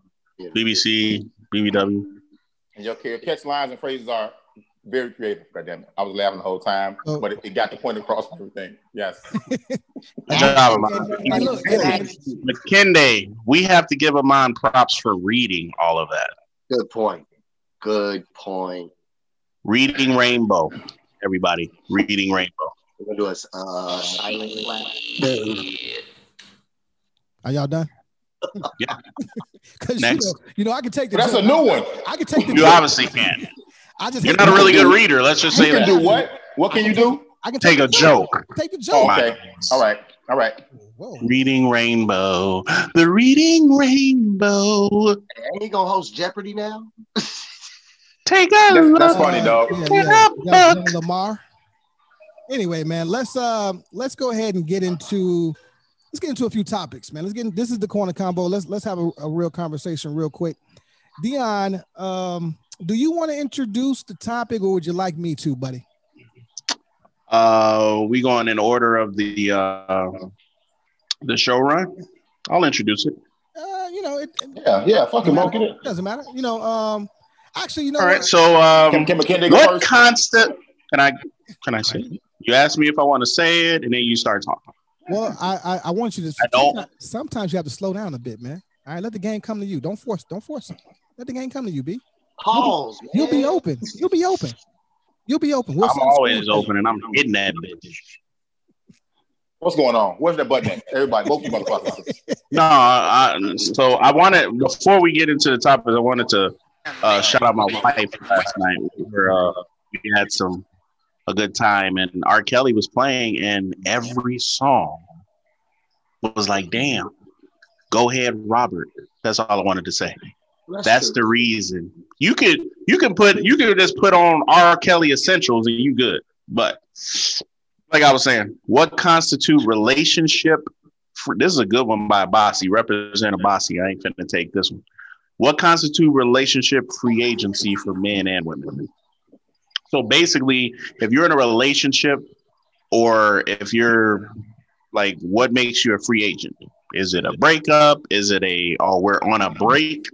BBC, BBW. And your, your catch lines and phrases are very creative. Goddamn it. I was laughing the whole time, Oh. but it, it got the point across and everything. Yes. Good job, And- and look, and- and- McKinday, we have to give Amon props for reading all of that. Good point. Good point. Reading Rainbow. Everybody, reading Rainbow. We're gonna do a uh, silent clap. Are y'all done? Yeah. Because you Next. know, you know, I can take the. That's a new one. I can take the. You joke. obviously can. I just You're not a really good reader. Let's just You say can that. do what? What can you do? I can Take the a joke. Take the Oh, joke. okay. All right. All right. Whoa. Reading Rainbow. The Reading Rainbow. Ain't he gonna host Jeopardy now? Take a That's, look. that's funny, dog. Yeah, yeah. Young- young Lamar. Anyway, man, let's uh let's go ahead and get into let's get into a few topics, man. Let's get in, this is the corner combo. Let's let's have a, a real conversation real quick. Dion, um, do you want to introduce the topic or would you like me to, buddy? Uh, we going in order of the uh the show run. I'll introduce it. Uh, you know, it, it Yeah, yeah. Fuck him, bro. Get it. doesn't matter. You know, um, actually, you know, All right. what? So, um, Can, can McKinley go what first? constant? Can I? Can I say? it? You ask me if I want to say it, and then you start talking. well, I, I I want you to. I don't. Sometimes, sometimes you have to slow down a bit, man. All right, let the game come to you. Don't force. Don't force it. Let the game come to you, B. Pause. Man. You'll be open. You'll be open. You'll be open. We'll I'm always score. open, and I'm hitting that bitch. What's going on? Where's that button at? Everybody, both you motherfuckers. No, I, so I wanted before we get into the topic, I wanted to uh, shout out my wife last night. We, were, uh, we had some a good time, and R. Kelly was playing, and every song was like, "Damn, go ahead, Robert." That's all I wanted to say. That's the reason. You could you can put you could just put on R. Kelly essentials and you good. But like I was saying, what constitute relationship? For, this is a good one by Bossy. Representative Bossy. I ain't finna take this one. What constitute relationship free agency for men and women? So basically, if you're in a relationship, or if you're like, what makes you a free agent? Is it a breakup? Is it a oh we're on a break?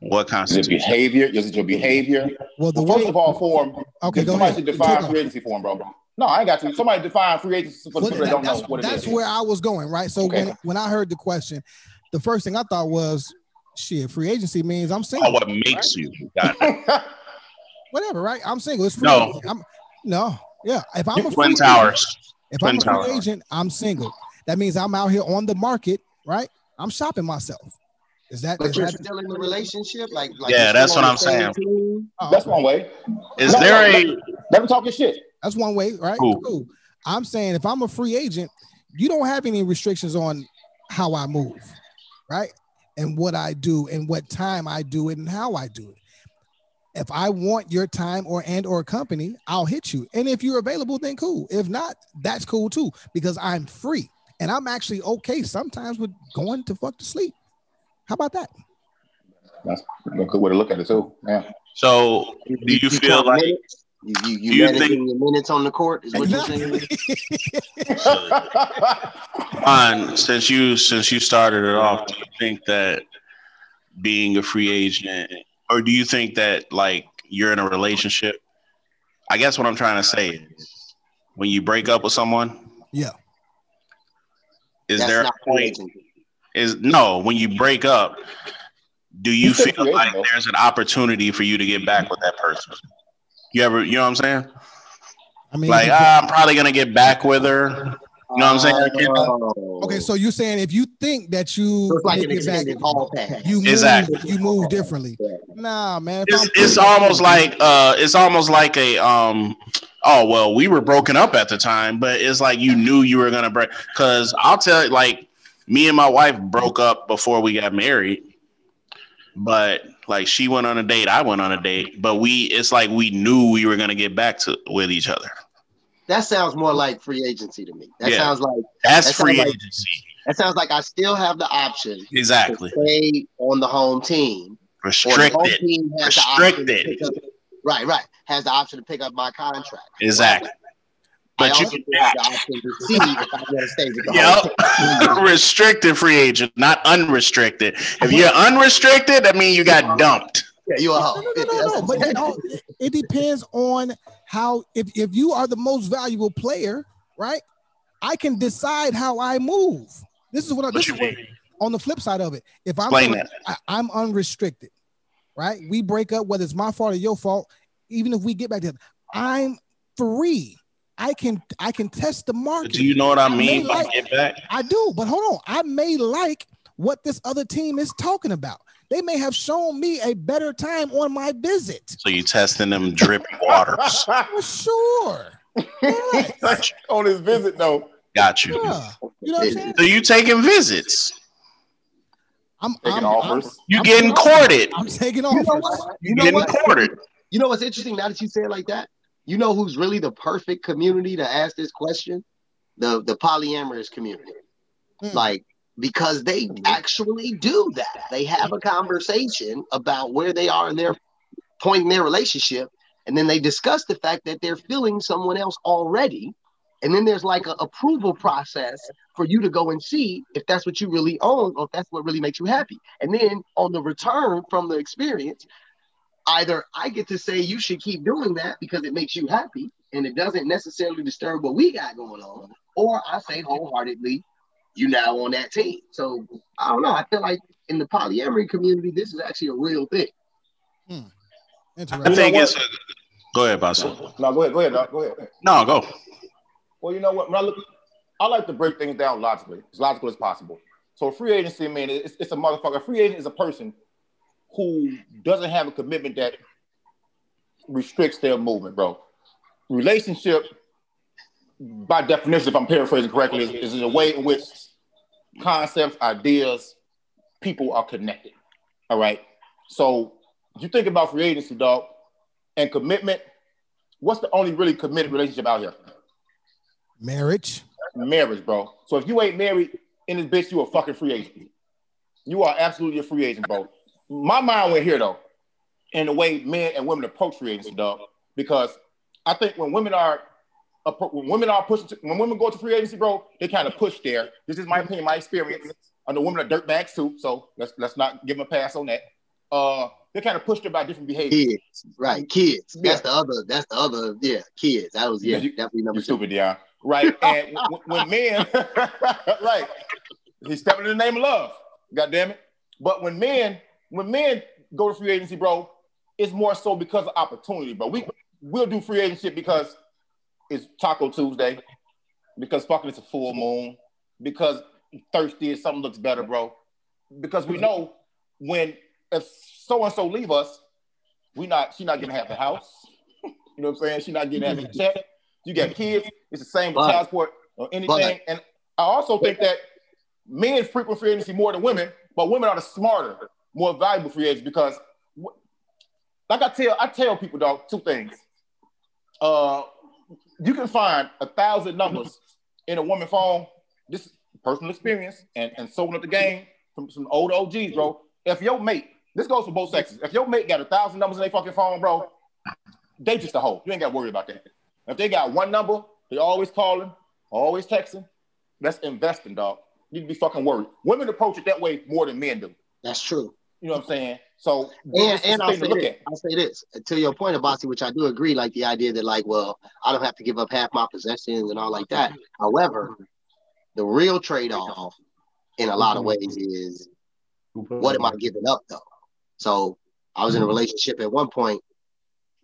What it constitutes? behavior? Is it your behavior? Well, the Well, way. first of all, form. Okay, go somebody ahead. should define Take free agency for him, bro. No, I ain't got to. Somebody define free agency for the Well, people that that- don't know that's what it that's is. where I was going, right? So Okay. when when I heard the question, the first thing I thought was, shit, free agency means I'm Oh, single. what makes you? Got it. Whatever, right? I'm single. It's free. No. I'm, no, yeah. If I'm a free Twin agent- if Twin I'm a free Towers. agent, I'm single. That means I'm out here on the market, right? I'm shopping myself. Is that? But is you're that still in the relationship, like, like Yeah, that's what I'm saying. team? oh, That's one way. Is No, there no, a Let me talking shit. That's one way, right? Cool. Cool. I'm saying if I'm a free agent, you don't have any restrictions on how I move, right? And what I do and what time I do it and how I do it. If I want your time or and or company, I'll hit you. And if you're available, then cool. If not, that's cool too, because I'm free. And I'm actually okay sometimes with going to fuck to sleep. How about that? That's a good way to look at it too. Yeah. So, do you feel like minutes? You you, you, you managing your minutes on the court is what you're saying? on since you since you started it off, do you think that being a free agent, or do you think that like you're in a relationship? I guess what I'm trying to say is when you break up with someone, Yeah. is That's there a point? Is no when you break up, do you You feel like there's an opportunity for you to get back with that person? You ever, you know what I'm saying? I mean, Like, ah, I'm probably gonna get back with her. You know what I'm saying? Oh. okay, so you're saying if you think that you So like make back, extended hall pass. you move, Exactly. you move differently. Nah, man. it's, it's almost like uh it's almost like a um oh well we were broken up at the time but it's like you knew you were gonna break because i'll tell you like me and my wife broke up before we got married but like she went on a date i went on a date but we it's like we knew we were gonna get back to with each other That sounds more like free agency to me. That Yeah. sounds like that's That sounds free like- agency that sounds like I still have the option to exactly stay on the home team. Restricted team has the option to Restricted. up, right, right. Has the option to pick up my contract. exactly but you also have the option to see if I want to stay with the Yep. restricted free agent, not unrestricted. If you're unrestricted, that means you got dumped. Yeah, you a hoe. No, no, no, no. But it, all, it depends on how if if you are the most valuable player, right? I can decide how I move. This is what I, What this is what, on the flip side of it. If I'm Explain I, I'm unrestricted, right? We break up, whether it's my fault or your fault. Even if we get back together, I'm free. I can I can test the market. Do you know what I may mean by like- get back? I do, but hold on. I may like what this other team is talking about. They may have shown me a better time on my visit. So you testing them dripping waters. For sure. Yeah. on his visit though. Got you. yeah. You know what I'm saying? So you taking visits. I'm, Taking I'm, offers. You I'm- getting courted. I'm, I'm taking You know offers. what? You You know getting what? courted. You know what's interesting now that you say it like that? You know who's really the perfect community to ask this question? The the polyamorous community. Hmm. Like because they actually do that. They have a conversation about where they are in their point in their relationship, and then they discuss the fact that they're feeling someone else already. And then there's like an approval process for you to go and see if that's what you really own or if that's what really makes you happy. And then on the return from the experience, either I get to say you should keep doing that because it makes you happy and it doesn't necessarily disturb what we got going on, or I say wholeheartedly, you now on that team. So I don't know. I feel like in the polyamory community, this is actually a real thing. I Interesting. think know it's. A, go ahead, Basil. No, go ahead, go ahead, Doc. Go ahead. No, go. Well, you know what? When I look, I like to break things down logically, as logical as possible. So, a free agency, man, it's, it's a motherfucker. Free agent is a person who doesn't have a commitment that restricts their movement, bro. Relationship, by definition, if I'm paraphrasing correctly, is, is a way in which concepts, ideas, people are connected. All right. So, you think about free agency, dog, and commitment. What's the only really committed relationship out here? Marriage. marriage, bro. So if you ain't married in this bitch, you a fucking free agent. You are absolutely a free agent, bro. My mind went here though, in the way men and women approach free agency, dog. Because I think when women are when women are pushing to, when women go to free agency, bro, they kind of push there. This is my opinion, my experience. I know women are dirtbags too, so let's let's not give them a pass on that. Uh, they kind of pushed her by different behaviors. Kids, right? Kids. That's the other. That's the other. Yeah, kids. That was yeah, Yeah, you- definitely number You two. stupid, yeah. Right. And w- when men, right, he's stepping in the name of love. God damn it. But when men, when men go to free agency, bro, it's more so because of opportunity, bro. We we'll do free agency because it's Taco Tuesday, because fucking it's a full moon, because thirsty and something looks better, bro. Because we know when if so and so leave us, we not she not getting half the house. You know what I'm saying? She not getting half the check. You got kids. It's the same with But- child support or anything. but- and I also think that men frequent free agency more than women, but women are the smarter, more valuable free agents because, like I tell, I tell people, dog, two things. Uh, you can find a thousand numbers in a woman phone. This is personal experience and and soaking up the game from some old OGs, bro. If your mate this goes for both sexes. If your mate got a thousand numbers in their fucking phone, bro, they just a hoe. You ain't got to worry about that. If they got one number, they always calling, always texting. That's investing, dog. You need to be fucking worried. Women approach it that way more than men do. That's true. You know what I'm saying? So And, and I'll say look this, at. I'll say this to your point, Abasi, which I do agree, like the idea that like, well, I don't have to give up half my possessions and all like that. However, the real trade-off in a lot of ways is what am I giving up though? So I was in a relationship at one point,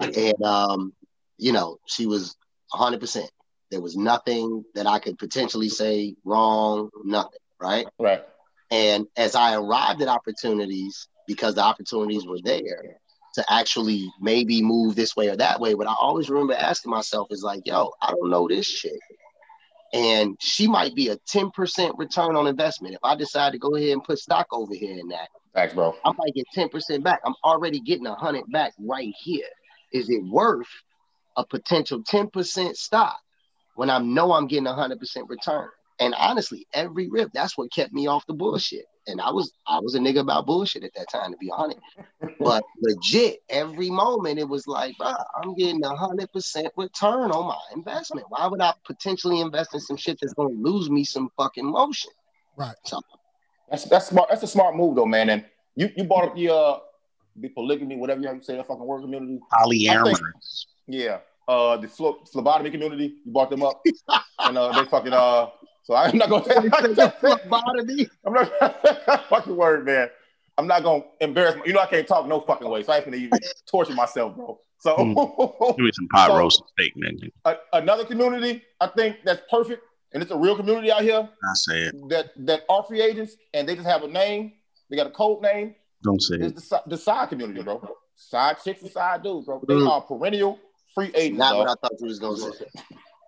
and um, you know, she was 100. percent There was nothing that I could potentially say wrong, nothing, right? Right. And as I arrived at opportunities, because the opportunities were there to actually maybe move this way or that way, but I always remember asking myself is like, yo, I don't know this shit. And she might be a 10% return on investment. If I decide to go ahead and put stock over here in that, Thanks, bro. I might get 10% back. I'm already getting a hundred back right here. Is it worth a potential 10% stock when I know I'm getting a hundred percent return? And honestly, every rip, that's what kept me off the bullshit. And I was I was a nigga about bullshit at that time, to be honest. But legit, every moment it was like, I'm getting a hundred percent return on my investment. Why would I potentially invest in some shit that's gonna lose me some fucking motion? Right. So That's that's smart. That's a smart move though, man. And you you brought up the uh the polygamy, whatever you have to say, that fucking word community. Polyamorous. Yeah. Uh the phle- phlebotomy community, you brought them up. and uh they fucking uh so I'm not gonna phlebotomy. I'm not fucking word, man. I'm not gonna embarrass my, you know I can't talk no fucking way, so I ain't gonna even torture myself, bro. So Give me some pot So- roast steak, nigga. a- another community I think that's perfect, and it's a real community out here I say it. that that are free agents and they just have a name, they got a code name. Don't say it's it. the, the side community, bro. Side chicks and side dudes, bro. They Mm. are perennial free agents. Not what I thought you was gonna say.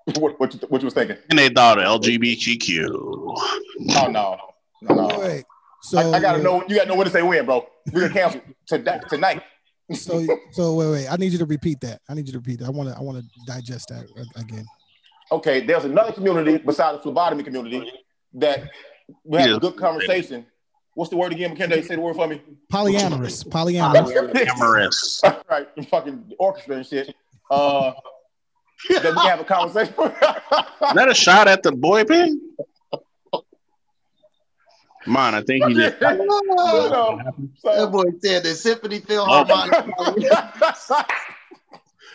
what, what, you, what you was thinking? And they thought LGBTQ. Oh no, no, no. Wait, wait. So I, I gotta know. You gotta know when to say when, bro. We gonna cancel today, tonight. So so wait wait. I need you to repeat that. I need you to repeat that. I want to I want to digest that again. Okay, there's another community besides the phlebotomy community that we have Yeah. a good conversation. What's the word again, McKenday? Say the word for me. Polyamorous. Polyamorous. Amorous. right, the fucking orchestra and shit. Uh, that we have a conversation. Is that a shot at the boy pen? Man, I think he did. No. That boy said the Symphony Philharmonic.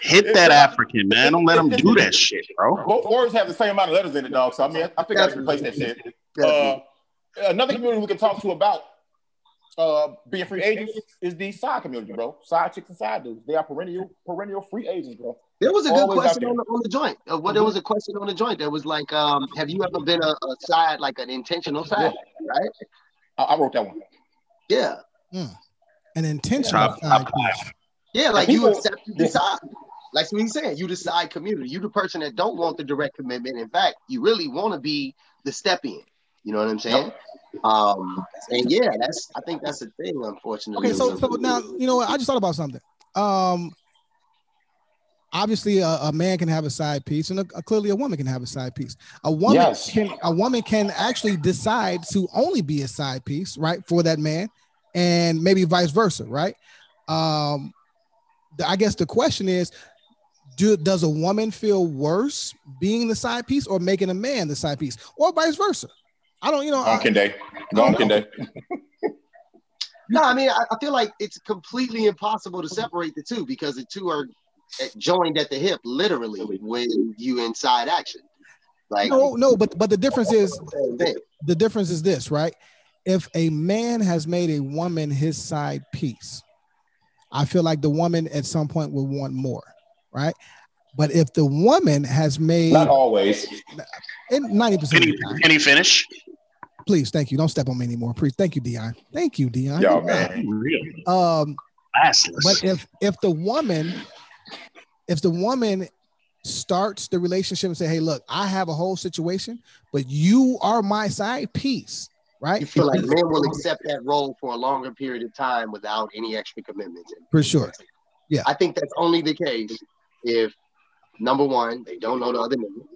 Hit that African, man. Don't let him do that shit, bro. both words have the same amount of letters in it, dog. So I mean, I think I can replace that shit. Uh, another community we can talk to about uh, being free agents is the side community, bro. Side chicks and side dudes. They are perennial, perennial free agents, bro. There was a good Always question on the, on the joint. Uh, well, there was a question on the joint that was like, um, have you ever been a, a side, like an intentional side, right? I, I wrote that one. Yeah. An intentional Top, side top piece. Yeah, like people- you accept you decide. Like what he's saying, you decide community. You the person that don't want the direct commitment. In fact, you really want to be the step in. You know what I'm saying? Um, and yeah, that's I think that's the thing, unfortunately. Okay, so, so now you know what? I just thought about something. Um, obviously, a, a man can have a side piece, and a, a- clearly, a woman can have a side piece. A woman Yes. can a woman can actually decide to only be a side piece, right, for that man, and maybe vice versa, right? Um, the- I guess the question is. Do, does a woman feel worse being the side piece or making a man the side piece or vice versa? I don't, you know, Go on, I- Kende. Go on, No, I mean, I, I feel like it's completely impossible to separate the two because the two are uh, joined at the hip, literally, when you inside action. Like, no, no, but but the difference is same the difference is this, right? If a man has made a woman his side piece, I feel like the woman at some point will want more, right? But if the woman has made Not always. ninety percent Can of he, the time, can he finish? Please, thank you. Don't step on me anymore. Please, thank you, Dion. Thank you, Dion. Yo, Good man. Real. Um, Classless. but if if the woman, if the woman starts the relationship and say, "Hey, look, I have a whole situation, but you are my side piece," right? You feel like men will accept that role for a longer period of time without any extra commitments. For sure. Yeah. I think that's only the case if number one, they don't know the other nigga.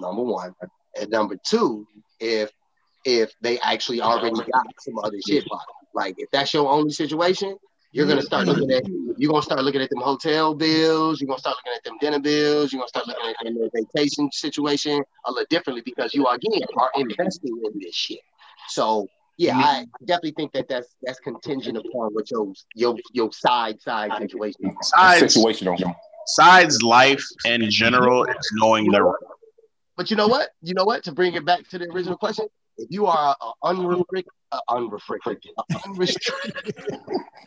Number one. And number two, if if they actually already got some other shit bottom. Like if that's your only situation, You're gonna start looking at mm-hmm. you're gonna start looking at them hotel bills, you're gonna start looking at them dinner bills, you're gonna start looking at them vacation situation a little differently because you again are investing in this shit. So yeah, I mm-hmm. definitely think that that's that's contingent upon what your your your side side situation. is. Sides, Situational. sides life in general is knowing their But you know what? You know what? To bring it back to the original question, if you are an unrestricted, uh, unrestricted, unrestricted,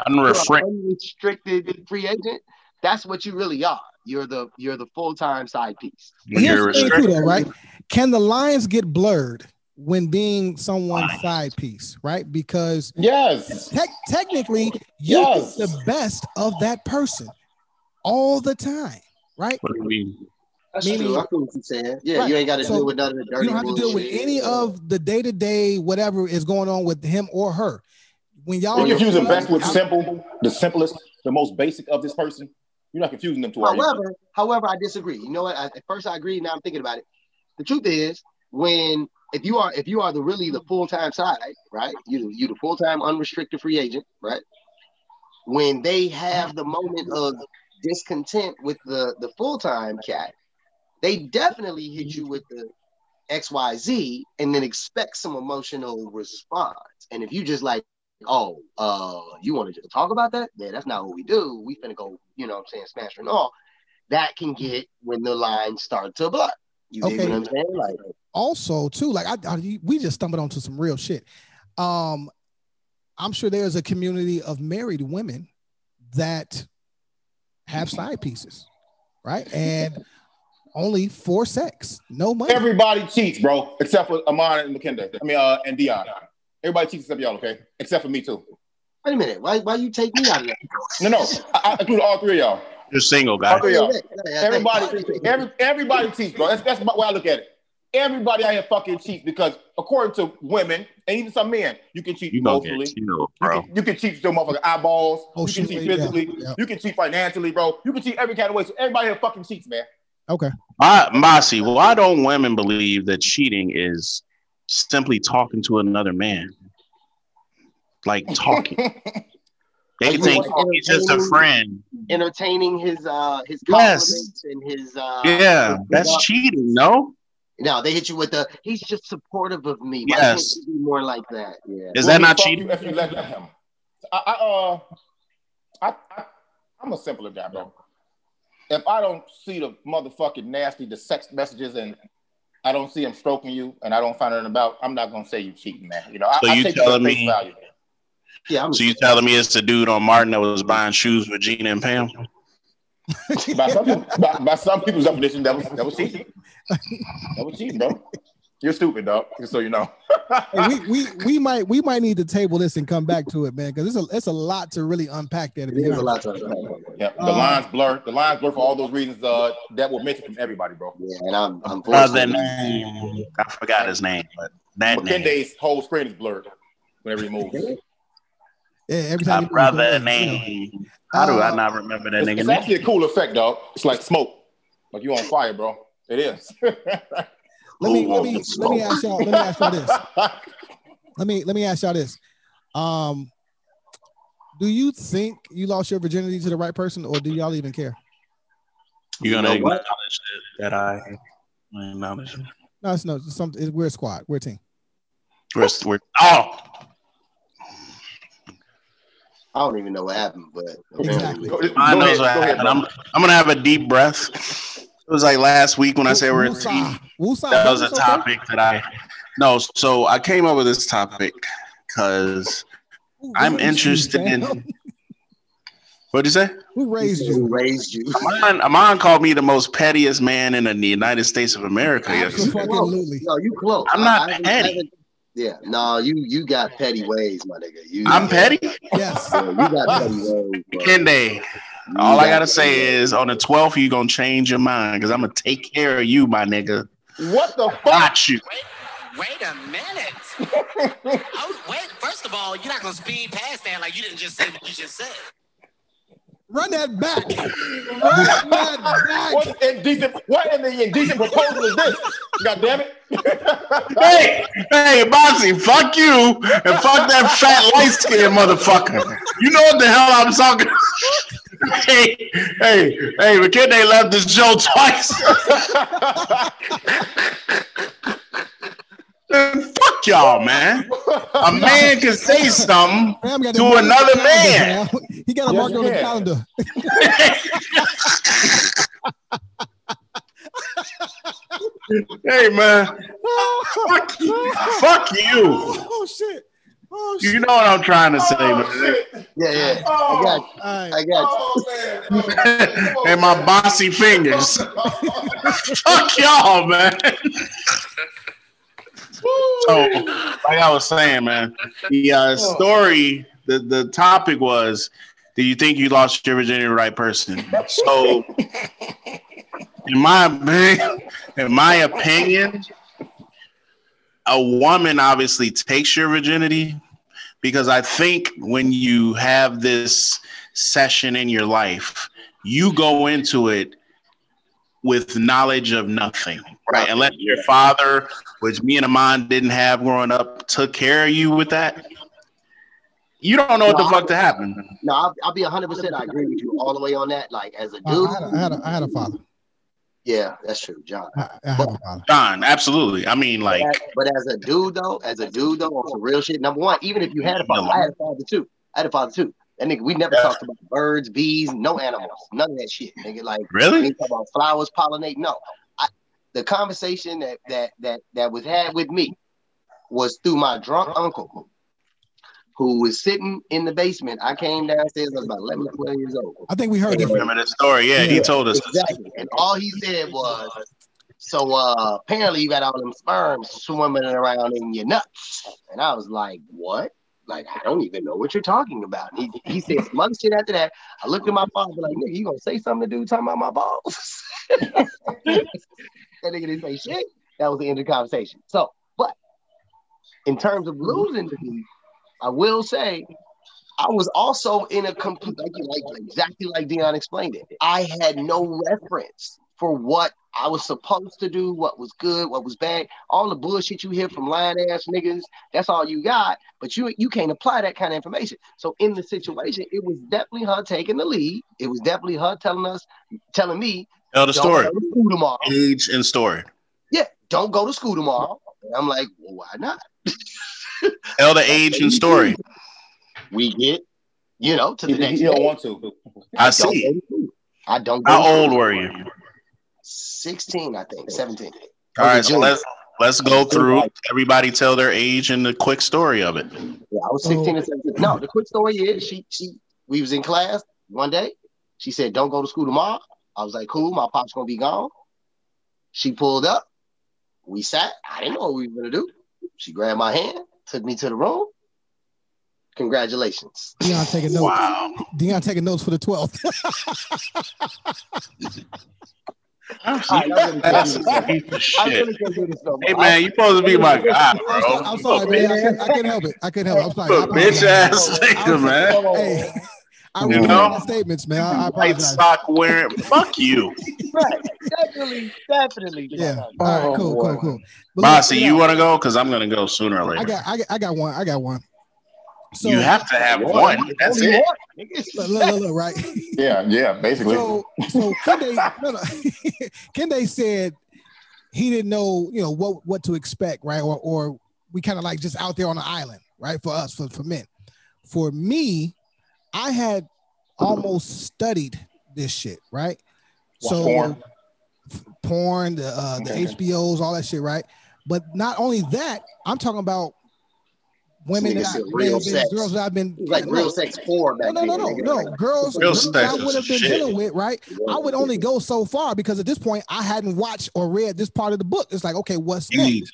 unrestricted. unrestricted free agent, that's what you really are. You're the you're the full time side piece. Here's the thing too, though, right? Can the lines get blurred when being someone's side piece, right? Because Yes. tech technically, you Yes. get the best of that person all the time, right? What do you mean? That's Meaning- true. I feel what you're saying. Yeah, Right. you ain't got to So, deal with none of the dirty You don't have to deal with any of the day to day whatever is going on with him or her. When y'all You're confusing best with I'm- simple, the simplest, the most basic of this person. You're not confusing them two. are? However, however, I disagree. You know what? I, at first, I agree. Now I'm thinking about it. The truth is, when if you are if you are the really the full time side, right? You you the full time unrestricted free agent, right? When they have the moment of discontent with the the full time cat, they definitely hit you with the X Y Z, and then expect some emotional response. And if you just like, oh, uh, you want to just talk about that? Yeah, that's not what we do. We finna go, you know what I'm saying, smash and all. That can get when the lines start to blur. You Okay. what I'm saying? Like, also too like I, I we just stumbled onto some real shit um i'm sure there's a community of married women that have side pieces right and only four sex no money Everybody cheats, bro, except for Amon and McKenda. I mean, uh, and Dion. Everybody cheats except y'all, okay? Except for me too. wait a minute, why why you take me out of that? No, no, I, I include all three of y'all. You're single, guy. All three of y'all. Everybody, every, everybody cheats, bro. That's that's the way I look at it. Everybody out here fucking cheats because according to women and even some men, you can cheat You gonna get emotionally. killed, You bro. can, you can cheat with your motherfucking eyeballs. Oh, you can cheat physically. yeah. You can cheat financially, bro. You can cheat every kind of way. So everybody here fucking cheats, man. Okay I, Masi, why don't women believe that cheating is simply talking to another man? Like talking. They Like, think you he's just a entertaining- friend. entertaining his uh his Yes. compliments and his uh Yeah, his- that's cheating, no? no they hit you with the he's just supportive of me Why Yes. can't you be more like that yeah Is Will that he not fuck cheating? You if you let, let him. I, I uh, I, I I'm a simpler guy, bro. If I don't see the motherfucking nasty, the sex messages, and I don't see him stroking you, and I don't find out about, I'm not gonna say you cheating, man. You know, So I you take telling me- value. yeah I'm So you telling me it's the dude on Martin that was buying shoes with Gina and Pam? By some, people- by, by some people's definition, that was that was cheating. That was cheating, bro. You're stupid, dog. Just so you know. We, we we might we might need to table this and come back to it man because it's a it's a lot to really unpack there to be a lot to unpack. yeah, the Uh, lines blur. The lines blur for all those reasons uh, that were mentioned from everybody, bro. yeah and I'm I'm name. I forgot his name, but that name. McKenday's whole screen is blurred whenever he moves. yeah every My time you do brother it, you know. name. How do I Uh, not remember that It's, nigga it's name? actually a cool effect, dog. It's like smoke. Like you on fire, bro. It is. let me let me let me ask y'all let me ask y'all this let me let me ask y'all this um do you think you lost your virginity to the right person or do y'all even care You're gonna You know acknowledge that, that I acknowledge. it. no it's no it's something we're a squad we're a team We're, we're, oh, I don't even know what happened but Exactly. Go, go I ahead, knows go what ahead, happened. I'm, I'm gonna have a deep breath. It was like last week when I said we're a team. Woosah. Woosah, That was a topic that I no. So I came up with this topic because I'm interested in. What'd you say? who raised who you raised you Amon, Amon called me the most pettiest man in the United States of America. yesterday. Absolutely. no you close I'm not I petty. I yeah no you you got petty ways my nigga you I'm petty. yes yeah, you got petty ways bro. Kende. You All I got gotta say is on the 12th, you're gonna change your mind because I'm gonna take care of you, my nigga. What the fuck? Got you. Wait, wait a minute. oh, wait, first of all, you're not gonna speed past that like you didn't just say what you just said. Run that back. Run that back. What indecent? What in the indecent proposal is this? God damn it! Hey, hey, Bossy, fuck you and fuck that fat light skinned motherfucker. You know what the hell I'm talking Hey, hey, hey, McKinney left this show twice. Man, fuck y'all, man. A man can say something Fam got that to another the man. He got a Yes, mark on the calendar. Hey, man. Fuck you. Fuck you. Oh shit. Oh shit. You know what I'm trying to say, man. Yeah, yeah. I Oh, got you. All right. I got you. oh man. and my bossy fingers. Fuck y'all, man. so, like I was saying, man, the uh, story, the, the topic was, do you think you lost your virginity to the right person? So, in my opinion, in my opinion, a woman obviously takes your virginity because I think when you have this session in your life, you go into it with knowledge of nothing, right? Unless your father, which me and Amon didn't have growing up, took care of you with that. You don't know what the No, fuck to happen. No, I'll, I'll be 100%. I agree with you all the way on that. Like, as a dude, I had a, I, had a, I had a father. Yeah, that's true, John. I, I have a father. John, absolutely. I mean, like, But as a dude, though, as a dude, though, on some real shit, number one, even if you had a father, I had a father too. I had a father too. That nigga, we never Yeah. talked about birds, bees, no animals, none of that shit. Nigga, like, we really? ain't talk about flowers pollinating. No, I, the conversation that that that that was had with me was through my drunk uncle, who was sitting in the basement. I came downstairs. I was about 11 or 12 years old. I think we heard this. Remember this story? Yeah, he told us. Exactly. And all he said was, so uh apparently you got all them sperms swimming around in your nuts. And I was like, what? Like, I don't even know what you're talking about. And he, he said some other shit after that. I looked at my father like, nigga, you gonna say something to dude talking about my balls? that nigga didn't say shit. That was the end of the conversation. So, but in terms of losing to me, I will say I was also in a complete like, like, exactly like Dion explained it. I had no reference for what I was supposed to do, what was good, what was bad. All the bullshit you hear from lying ass niggas, that's all you got. But you you can't apply that kind of information. So in the situation, it was definitely her taking the lead. It was definitely her telling us, telling me, Tell the story. to tomorrow. Age and story. Yeah, don't go to school tomorrow. And I'm like, well, why not? Tell the age and story. We get, you know, to He, the next You don't day. want to. I don't see. go to school. I don't. Go How old were you? 16, I think. 17. All right, so let's let's go through. Everybody tell their age and the quick story of it. Yeah, I was 16 and 17. No, the quick story is she she we was in class one day. She said, Don't go to school tomorrow. I was like, Cool, my pop's gonna be gone. She pulled up. We sat. I didn't know what we were gonna do. She grabbed my hand, took me to the room. Congratulations. Dion taking notes. Wow. Dion taking notes for the 12th. That's I'm gonna a piece of shit. really can't do this no more. Hey man, you supposed to be my guy, I'm, bro. I'm sorry, man. I can't, I couldn't help it. I can't help it. I'm sorry. I You a bitch ass nigga, man. Hey, I You know? statements, man. I, I White sock wearing. Fuck you, Right. Definitely, definitely. Yeah. All right. Oh, Cool. boy. Cool. Cool. Bossy. check You want to go? Because I'm gonna go sooner or I later. got. I got. I got one. I got one. So you have to have one. That's Only it. one. look, look, look, look, right. Yeah, yeah, basically. So, so Kende, no, no. Kende said he didn't know, you know, what what to expect, right? Or, or we kind of like just out there on the island, right? For us, for for men. For me, I had almost studied this shit, right? Watch porn. porn, the uh, the Okay. HBOs, all that shit, right? But not only that, I'm talking about women Nigga that I, real been- sex. girls that I've been like real sex four back no, no, no, no, no. Like, Girls, Real girls sex I would have been shit. dealing with, right? I would only go so far because at this point I hadn't watched or read this part of the book. It's like, okay, what's next?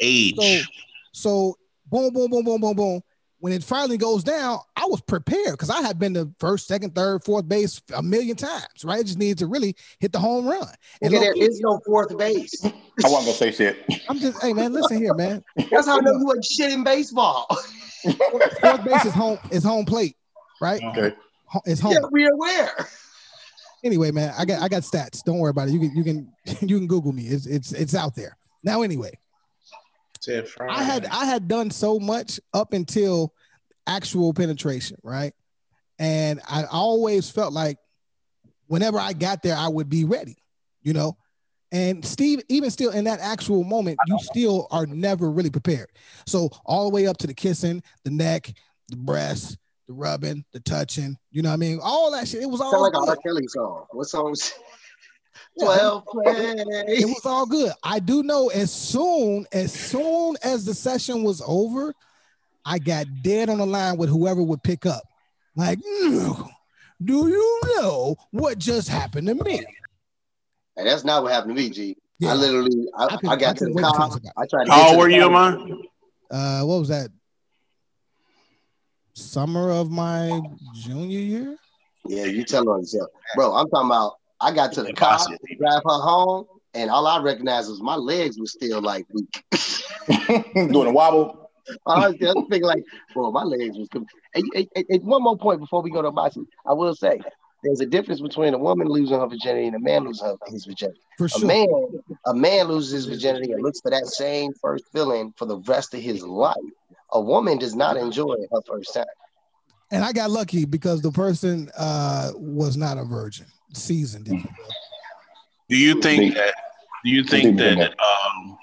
Age. Age. So boom, boom, boom, boom, boom, boom. When it finally goes down, I was prepared because I had been to first, second, third, fourth base a million times, right? I just needed to really hit the home run. And Nigga, there low-key, is no fourth base. I wasn't gonna say shit. I'm just, hey man, listen here, man. That's how I know you ain't shit in baseball. Fourth base is home is home plate, right? Okay. It's home. Yeah, home. we aware. Anyway, man, I got I got stats. Don't worry about it. You can you can you can Google me. It's it's it's out there. Now, anyway, Said I had I had done so much up until actual penetration, right? And I always felt like whenever I got there, I would be ready, you know. And Steve, even still in that actual moment, you still are never really prepared. So all the way up to the kissing, the neck, the breasts, the rubbing, the touching, you know what I mean? All that shit. It was all like a good. R. Kelly song. What song? Was- Yeah. It was all good. I do know as soon as soon as the session was over, I got dead on the line with whoever would pick up. Like, "Mm, do you know what just happened to me? Hey, that's not what happened to me, G. Yeah. I literally, I, I could- I I got to the wait to car. I tried to. How old were you, car. man? Uh, what was that? Summer of my junior year. Yeah, you tell on yourself, bro. I'm talking about. I got to the car, to drive her home, and all I recognized was my legs were still like weak. Doing a wobble. I was just thinking like, well, my legs was. com- And, and- and- and one more point before we go to boxing, I will say there's a difference between a woman losing her virginity and a man losing his virginity. For sure. A man, a man loses his virginity and looks for that same first feeling for the rest of his life. A woman does not enjoy her first time. And I got lucky because the person uh was not a virgin, seasoned. if you will. Do you think that? Do you think think that um,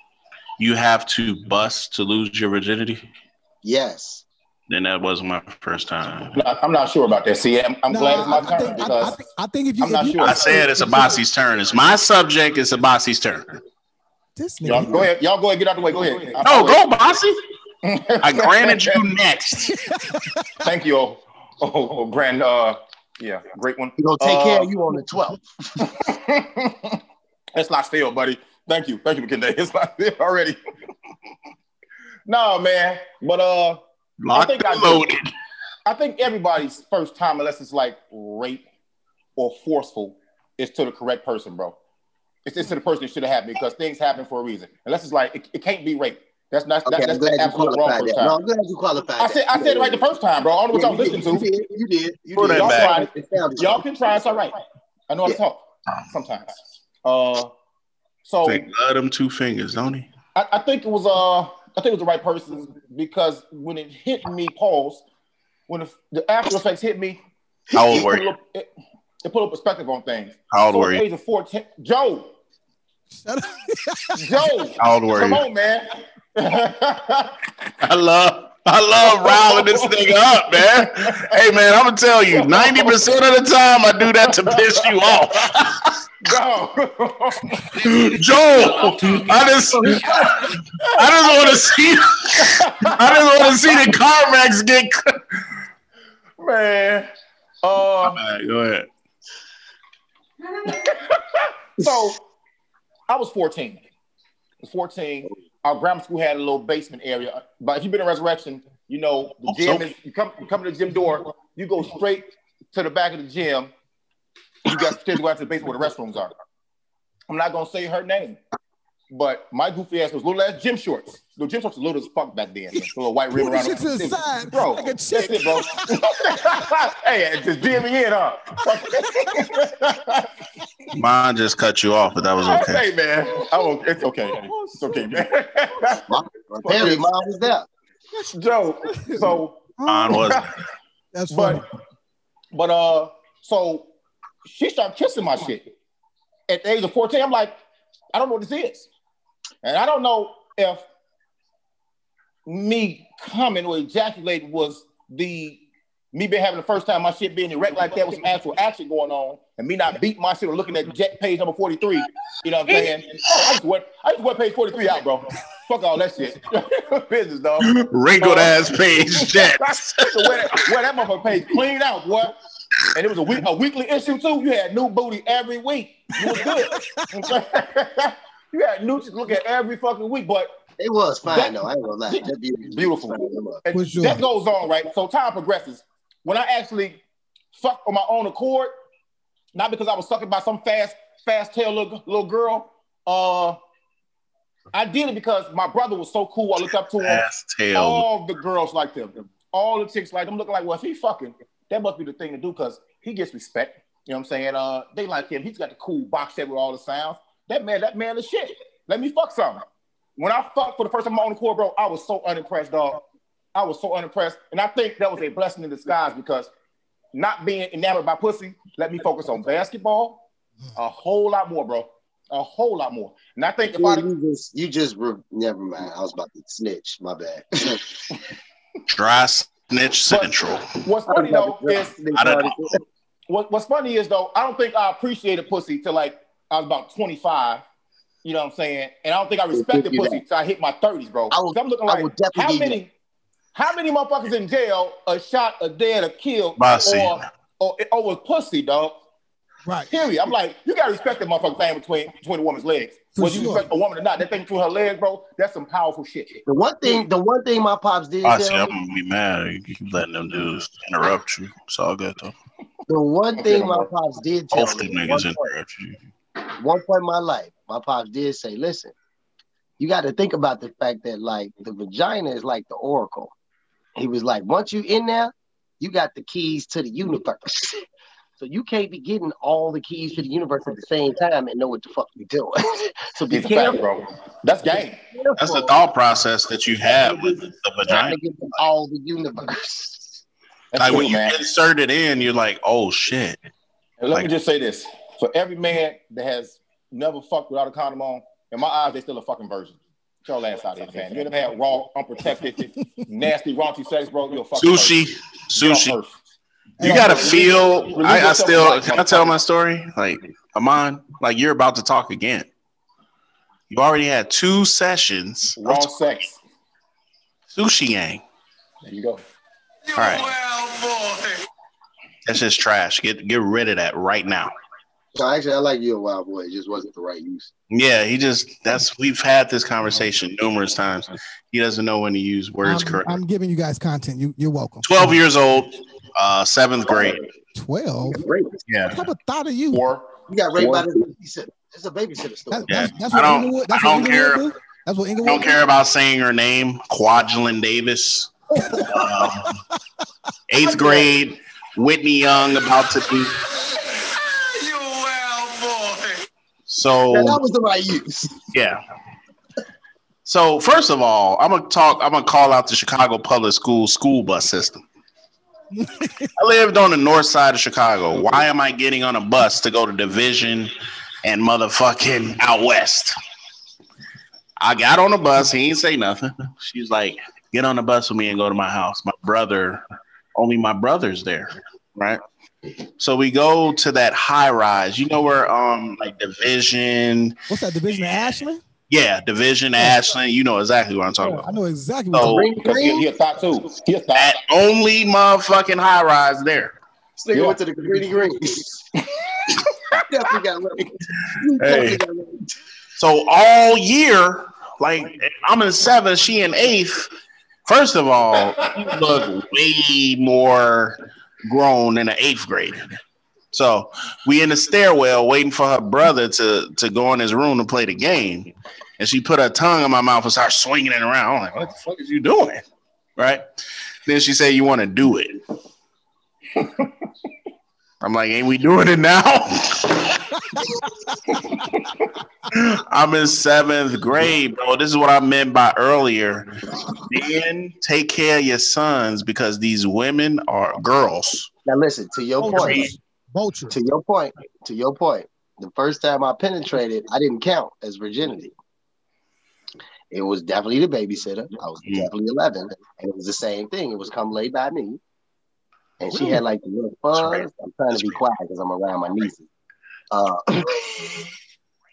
you have to bust to lose your virginity? Yes. Then that wasn't my first time. I'm not, I'm not sure about that. See, I'm, I'm Nah, glad it's my I, I turn think, because I, think, I think if you, I'm if not you sure. I said it's a bossy's turn. It's my subject. It's a bossy's turn. This y'all nigga, go ahead. Y'all go ahead. Get out the way. Go ahead. No, go, bossy. I granted you next. Thank you. Oh, oh, oh, grand. Uh, yeah, great one. He gonna take care Uh, of you on the 12th. That's not still, buddy. Thank you. Thank you, McKinney. It's not still already. no, man. But uh, Locked think I and do. loaded. I think everybody's first time, unless it's like rape or forceful, is to the correct person, bro. It's, it's to the person that should have happened because things happen for a reason. Unless it's like it, it can't be rape. That's not Okay, that, I'm that's glad the absolute wrong qualified first that. No. I'm glad you qualified I said that. I said it right the first time, bro. I don't know what Yeah, y'all was listening to. you did. You did. You did. Y'all, back. try. It sounded Y'all strong. can try. It's all right. I know how to talk sometimes. Uh, so Take love them two fingers, don't he? I, I think it was uh I think it was the right person because when it hit me, pause. When the, the after effects hit me, How old it were put, a you? little, it, it put a perspective on things. How old So were you? age of 14, Joe, Joe, How old were come on, man. I love I love riling this thing up, man. Hey man, I'm gonna tell you, 90% of the time I do that to piss you off. Go. Joel, I just I just want to see I just want to see the Carmax get man. Uh, right, go ahead. so I was 14. I was 14. Our grammar school had a little basement area. But if you've been in Resurrection, you know the gym is you come you come to the gym door, you go straight to the back of the gym. You got to go out to the basement where the restrooms are. I'm not gonna say her name, but my goofy ass was little ass gym shorts. The gym shorts were little as fuck back then. The little white rim Move the around to the side, bro. like a that's chick. it, bro. hey, just DM me in, huh? Mine just cut you off, but that was okay. Hey man, I won't, it's okay. It's okay, man. Apparently, mom was there. Joe, so Mine wasn't. That's funny. but but uh, so she started kissing my shit at the age of 14. I'm like, I don't know what this is, and I don't know if me coming or ejaculating was the me being having the first time my shit being erect like that with some actual action going on, and me not beating my shit or looking at jet page number 43. You know what I'm saying? I just went, I just went page 43 out, bro. Fuck all that shit. Business, dog. Wrinkled ass page checks. So wear, that, wear that motherfucker page clean out, boy. And it was a week, a weekly issue too. You had new booty every week. You was good. you had new to look at every fucking week, but It was fine That- though. I ain't gonna lie. That beauty was Beautiful. fine, them up. and For sure. that goes on, right? So time progresses. When I actually fuck on my own accord, not because I was sucking by some fast, fast tail little, little girl. Uh, I did it because my brother was so cool. I looked up to him. Ass tail. All the girls liked him. All the chicks liked him. Looking like, well, if he fucking, that must be the thing to do because he gets respect. You know what I'm saying? Uh, they like him. He's got the cool box set with all the sounds. That man, that man is shit. Let me fuck something. When I fucked for the first time on the court, bro, I was so unimpressed, dog. I was so unimpressed, and I think that was a blessing in disguise because not being enamored by pussy let me focus on basketball a whole lot more, bro. A whole lot more. And I think if I you just, you just re- never mind. I was about to snitch. My bad. Dry snitch central. what's funny though is I don't know. what, what's funny is though, I don't think I appreciated pussy till like I was about 25. You know what I'm saying? And I don't think I respected you pussy till I hit my 30s, bro. I will- 'Cause I'm looking like will definitely how give you many how many motherfuckers in jail are shot, are dead, or killed, Bossy. or or, or with pussy, dog? Right. Period. I'm like, you gotta respect the motherfucking thing between between a woman's legs. For Whether you respect a woman or not, that thing between her legs, bro, that's some powerful shit. the one thing, the one thing my pops did I ah, see. I'm gonna be mad. You keep letting them dudes interrupt you. It's all good though. the one thing my pops did tell Both me, at one niggas point, interrupt you. one point in my life, my pops did say, "Listen, you got to think about the fact that like the vagina is like the oracle." He was like, "Once you in there, you got the keys to the universe." So you can't be getting all the keys to the universe at the same time and know what the fuck you're doing. so be It's a fact, careful. bro. That's game. That's the thought process that you have with the Trying vagina. to get to all the universe. That's Like true, when you man. insert it in, you're like, oh shit. And let Like- me just say this: for every man that has never fucked without a condom on, in my eyes, they still a fucking virgin. Get your ass out of here, man. You ever had raw, unprotected, nasty, raunchy sex, bro? You're a fucking Sushi, virgin. Sushi. Earth. You gotta Relieve- feel. relieve I, I still. of Can I tell my story? Like, Amon, like you're about to talk again. You already had two sessions. of Raw sex. Sushi gang. There you go. All right, Well, boy. that's just trash. Get get rid of that right now. So actually, I like you a wild boy. It just wasn't the right use. Yeah, he just. That's we've had this conversation numerous times. He doesn't know when to use words I'm, correctly. I'm giving you guys content. You, you're welcome. Twelve years old, uh, seventh grade. 12? Yeah. What type of thought are you? Or You got raped Or- by the babysitter. It's a babysitter story. That, Yeah. that's, that's I don't- Inglewood. That's I don't Inglewood care. do? That's what I Inglewood don't do? care about saying her name, Quadlin Davis. Um, eighth grade, Whitney Young about to be. You well, boy. Yeah, that was the right use. yeah. So first of all, I'm gonna talk. I'm gonna call out the Chicago Public School school bus system. I lived on the north side of Chicago. Why am I getting on a bus to go to Division and motherfucking out west? I got on the bus. He ain't say nothing. She's like, "Get on the bus with me and go to my house." My brother, only my brother's there, right? So we go to that high rise. You know where um like Division, What's that division of Ashland? yeah, Division, Ashland. You know exactly what I'm talking Yeah, I know exactly what So you're Green because he, green. he a thought too. He a thought. that only motherfucking high rise there. This nigga Yeah. went to the greeny green. definitely got raped. Hey. got. So all year, like I'm in seventh, she in eighth. First of all, you look way more grown than an eighth grader. So we in the stairwell waiting for her brother to to go in his room to play the game, and she put her tongue in my mouth and started swinging it around. I'm like, what the fuck is you doing? Right? Then she said, "You want to do it?" I'm like, "Ain't we doing it now?" I'm in seventh grade, bro. This is what I meant by earlier. Men, take care of your sons because these women are girls. Now listen to your point. Vulture. To your point. To your point. The first time I penetrated, I didn't count as virginity. It was definitely the babysitter. I was definitely 11, and it was the same thing. It was come lay by me, and she had like the little fuzz. I'm trying to be quiet because I'm around my nieces. Uh,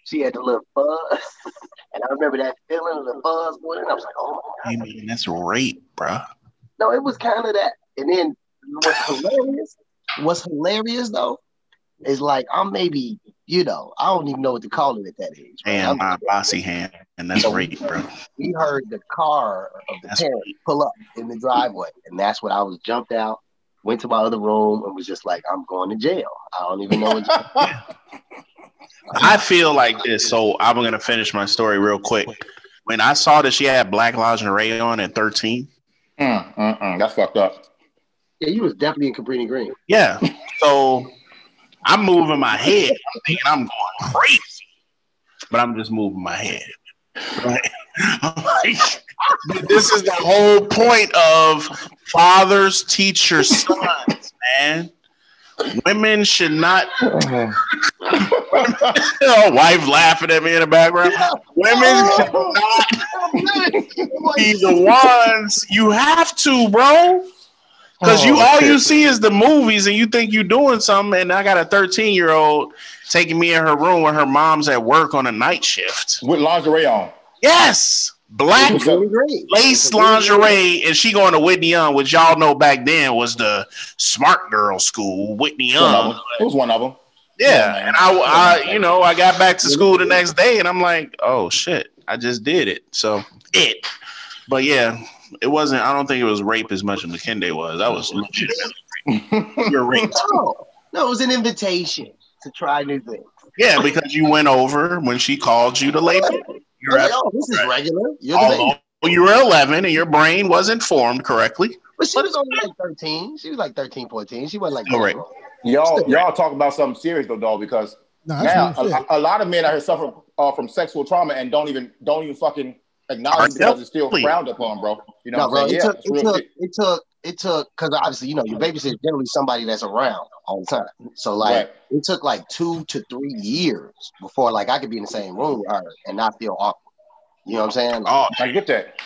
she had the little fuzz, and I remember that feeling of the fuzz going in. I was like, oh my god. mean, that's rape, bro. No, it was kind of that. And then what's hilarious, what's hilarious though, is like I'm maybe, you know, I don't even know what to call it at that age. And I'm- my bossy hand, and that's rape, bro. we heard the car of the That's parent pull up in the driveway, and that's when I was jumped out, went to my other room, and was just like, I'm going to jail. I don't even know what. I feel like this, so I'm gonna finish my story real quick. When I saw that she had black lingerie on at 13, Mm, mm, mm. That's fucked up. Yeah, you was definitely in Cabrini Green. Yeah. So I'm moving my head. I'm thinking I'm going crazy, but I'm just moving my head. Right? I'm like, but this is the whole point of fathers teach your sons, man. Women should not. oh, wife laughing at me in the background. Women should not be the ones. You have to, bro. Because you Oh, all you see is the movies, and you think you're doing something. And I got a 13 year old taking me in her room when her mom's at work on a night shift. With lingerie on. Yes, black lace lingerie, and she going to Whitney Young, which y'all know back then was the smart girl school. Whitney One Young. It was one of them. Yeah, and I, I, you know, I got back to school the next day, and I'm like, oh shit, I just did it. So it, but yeah, it wasn't. I don't think it was rape as much as McKinday was. That was legitimately you're raped. No, no, it was an invitation to try new things. Yeah, because you went over when she called you to lay. You're Like, oh, this is regular. You're the although baby. you were 11 and your brain wasn't formed correctly. But she was only like 13. She was like 13, 14. She wasn't like Oh, right. Y'all, y'all talk about something serious though, dog, because No, now a, a lot of men out here suffer uh, from sexual trauma and don't even don't even fucking acknowledge it because it's still frowned upon, bro. You know No, what I'm bro. saying? It Yeah, took, it took, it took, it took, because obviously, you know, your babysitter is generally somebody that's around all the time. So, like, Right. it took like two to three years before, like, I could be in the same room with her and not feel awkward. You know what I'm saying? Oh, I get that.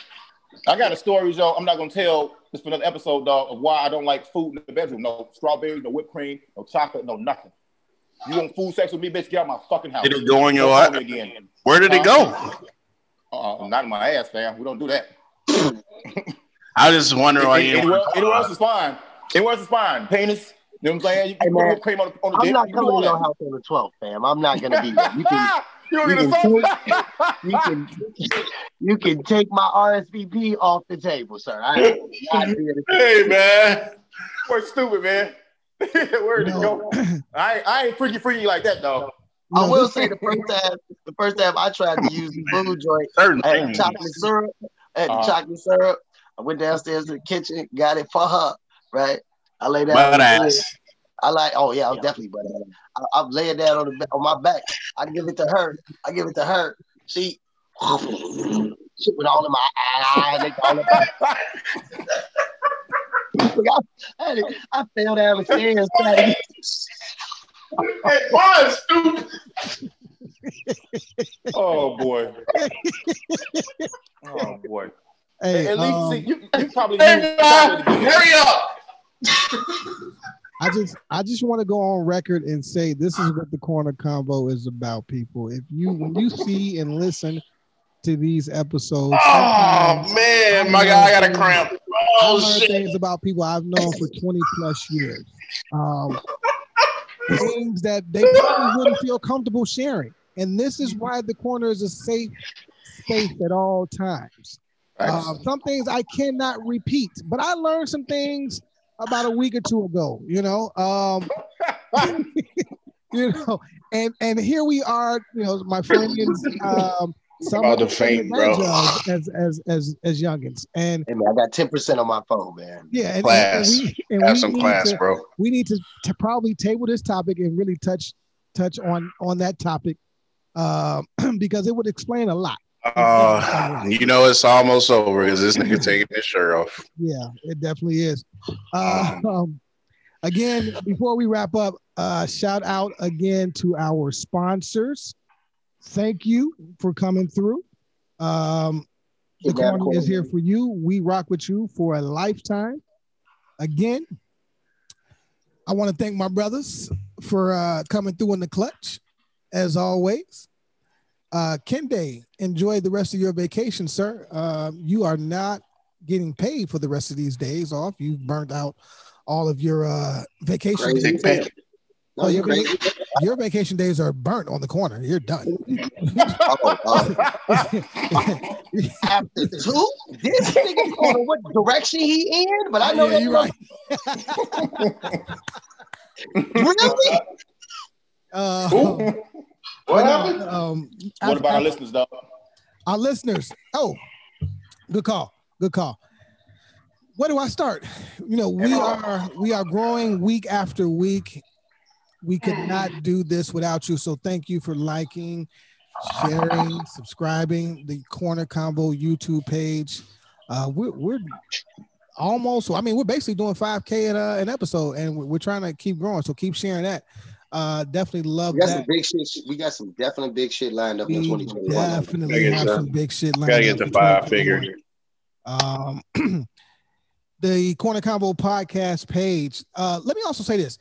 I got a story, Joe. I'm not gonna tell this for another episode, dog, of why I don't like food in the bedroom. No strawberries, no whipped cream, no chocolate, no nothing. You want food sex with me, bitch? Get out my fucking house. Did it go in your Don't eye? again? where did it go? Uh, not in my ass, fam. We don't do that. I just wonder why you. Anywhere, anywhere else is fine. Anywhere else is fine. Penis. You know what I'm saying? You Hey, man, cream on on the I'm dick. not You can do coming all to your house on the 12th, fam. I'm not gonna be there. You can, you you can a you can, you can take my RSVP off the table, sir. I am not here Hey man, We're stupid, man. Where did it No. go? I, I ain't freaky freaky like that, dog. I will say the first time, the first time I tried to use the food joint, certain I had chocolate syrup. I had the Uh-huh. chocolate syrup. I went downstairs to the kitchen, got it for her. Right. I lay down. Butt on ass. I like. Oh yeah, I was definitely butt ass. I, I'm laying down on the on my back. I give it to her. I give it to her. She. Shit went all in my eye. All in my- I, I, had I fell down the stairs. trying to It was stupid. Oh boy. oh boy. Hey, At least um, see, you, you probably Hey, knew hurry up. I just I just want to go on record and say this is what the corner convo is about, people. If you when you see and listen to these episodes, Oh sometimes man, my God, I got a cramp. I Oh learn shit. things about people I've known for 20 plus years. Um, things that they probably wouldn't feel comfortable sharing. And this is why the corner is a safe space at all times. Uh, some things I cannot repeat, but I learned some things about a week or two ago, you know. Um, you know, and and here we are, you know, my friends um some About to faint, bro. as as as as youngins. And Hey man, I got 10% on my phone, man. yeah, and, Class. and we, and Have we some need class, to, bro. we need to, to probably table this topic and really touch touch on on that topic um, because it would explain a lot. Uh, you know it's almost over because this nigga taking his shirt off. Yeah, it definitely is. Uh, um, again, before we wrap up, uh, shout out again to our sponsors. Thank you for coming through. Um, the Yeah, man, corner is here for you. We rock with you for a lifetime. Again, I want to thank my brothers for uh, coming through in the clutch, as always. Uh, Kende, enjoy the rest of your vacation, sir. Uh, you are not getting paid for the rest of these days off. You've burnt out all of your uh, vacation Crazy. days. Pay. No, Oh, you your, crazy. your vacation days are burnt on the corner. You're done. Oh, uh, after two, this nigga don't know what direction he in, but I know yeah, you're right. really. Uh, What but, happened? uh, um, What af- about our listeners, dog? our listeners? Oh, good call. Good call. where do I start? You know, we are we are growing week after week. We could not do this without you. So thank you for liking, sharing, subscribing the Corner Convo YouTube page. Uh, we're, we're almost. I mean, we're basically doing 5K at uh, an episode, and we're, we're trying to keep growing. So keep sharing that. Uh, definitely love We got some that. big shit. We got some definitely big shit lined up in 2021. definitely Gotta have to- some big shit. lined Gotta lined get up to for five 2021. figure. um, the Corner Convo podcast page. Uh, let me also say this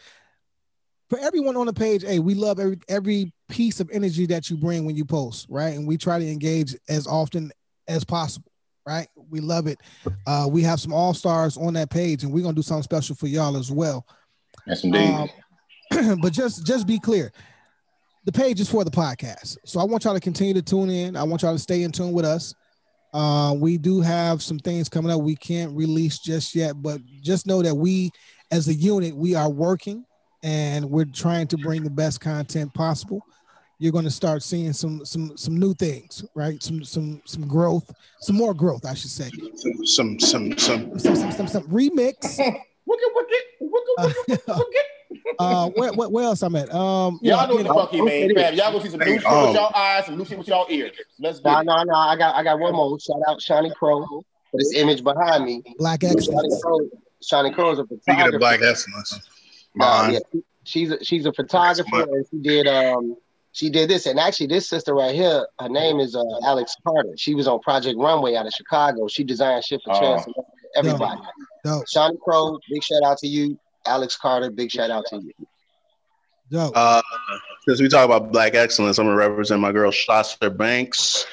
for everyone on the page. Hey, we love every every piece of energy that you bring when you post, right? And we try to engage as often as possible, right? We love it. Uh, we have some all stars on that page, and we're gonna do something special for y'all as well. Yes, indeed. Um, but just just be clear. The page is for the podcast. So I want y'all to continue to tune in. I want y'all to stay in tune with us. Uh, we do have some things coming up we can't release just yet, but just know that we as a unit, we are working and we're trying to bring the best content possible. You're going to start seeing some some some new things, right? Some some some growth, some more growth, I should say. Some some some Some some some, some remix. Wicked, wicked, wicked, wicked, wicked. Uh, where, where, where else I'm at? Um, you Y'all know know, what the fuck he mean, fam. Y'all gonna see some new shit Um, with y'all eyes, some new shit with y'all ears. Let's No, get it. no, no. I got I got one more. Shout out Shiny Crow for this image behind me. Black excellence. Crow, Shiny Crow is a Speaking photographer. of black excellence, Uh, yeah, she's a, she's a photographer and she did um she did this and actually this sister right here her name is uh, Alex Carter she was on Project Runway out of Chicago she designed shit for Oh. Chance everybody Dope, Shawnee Crow big shout out to you Alex Carter big shout out to you dope. Uh, since we talk about black excellence, I'm gonna represent my girl Sasha Banks,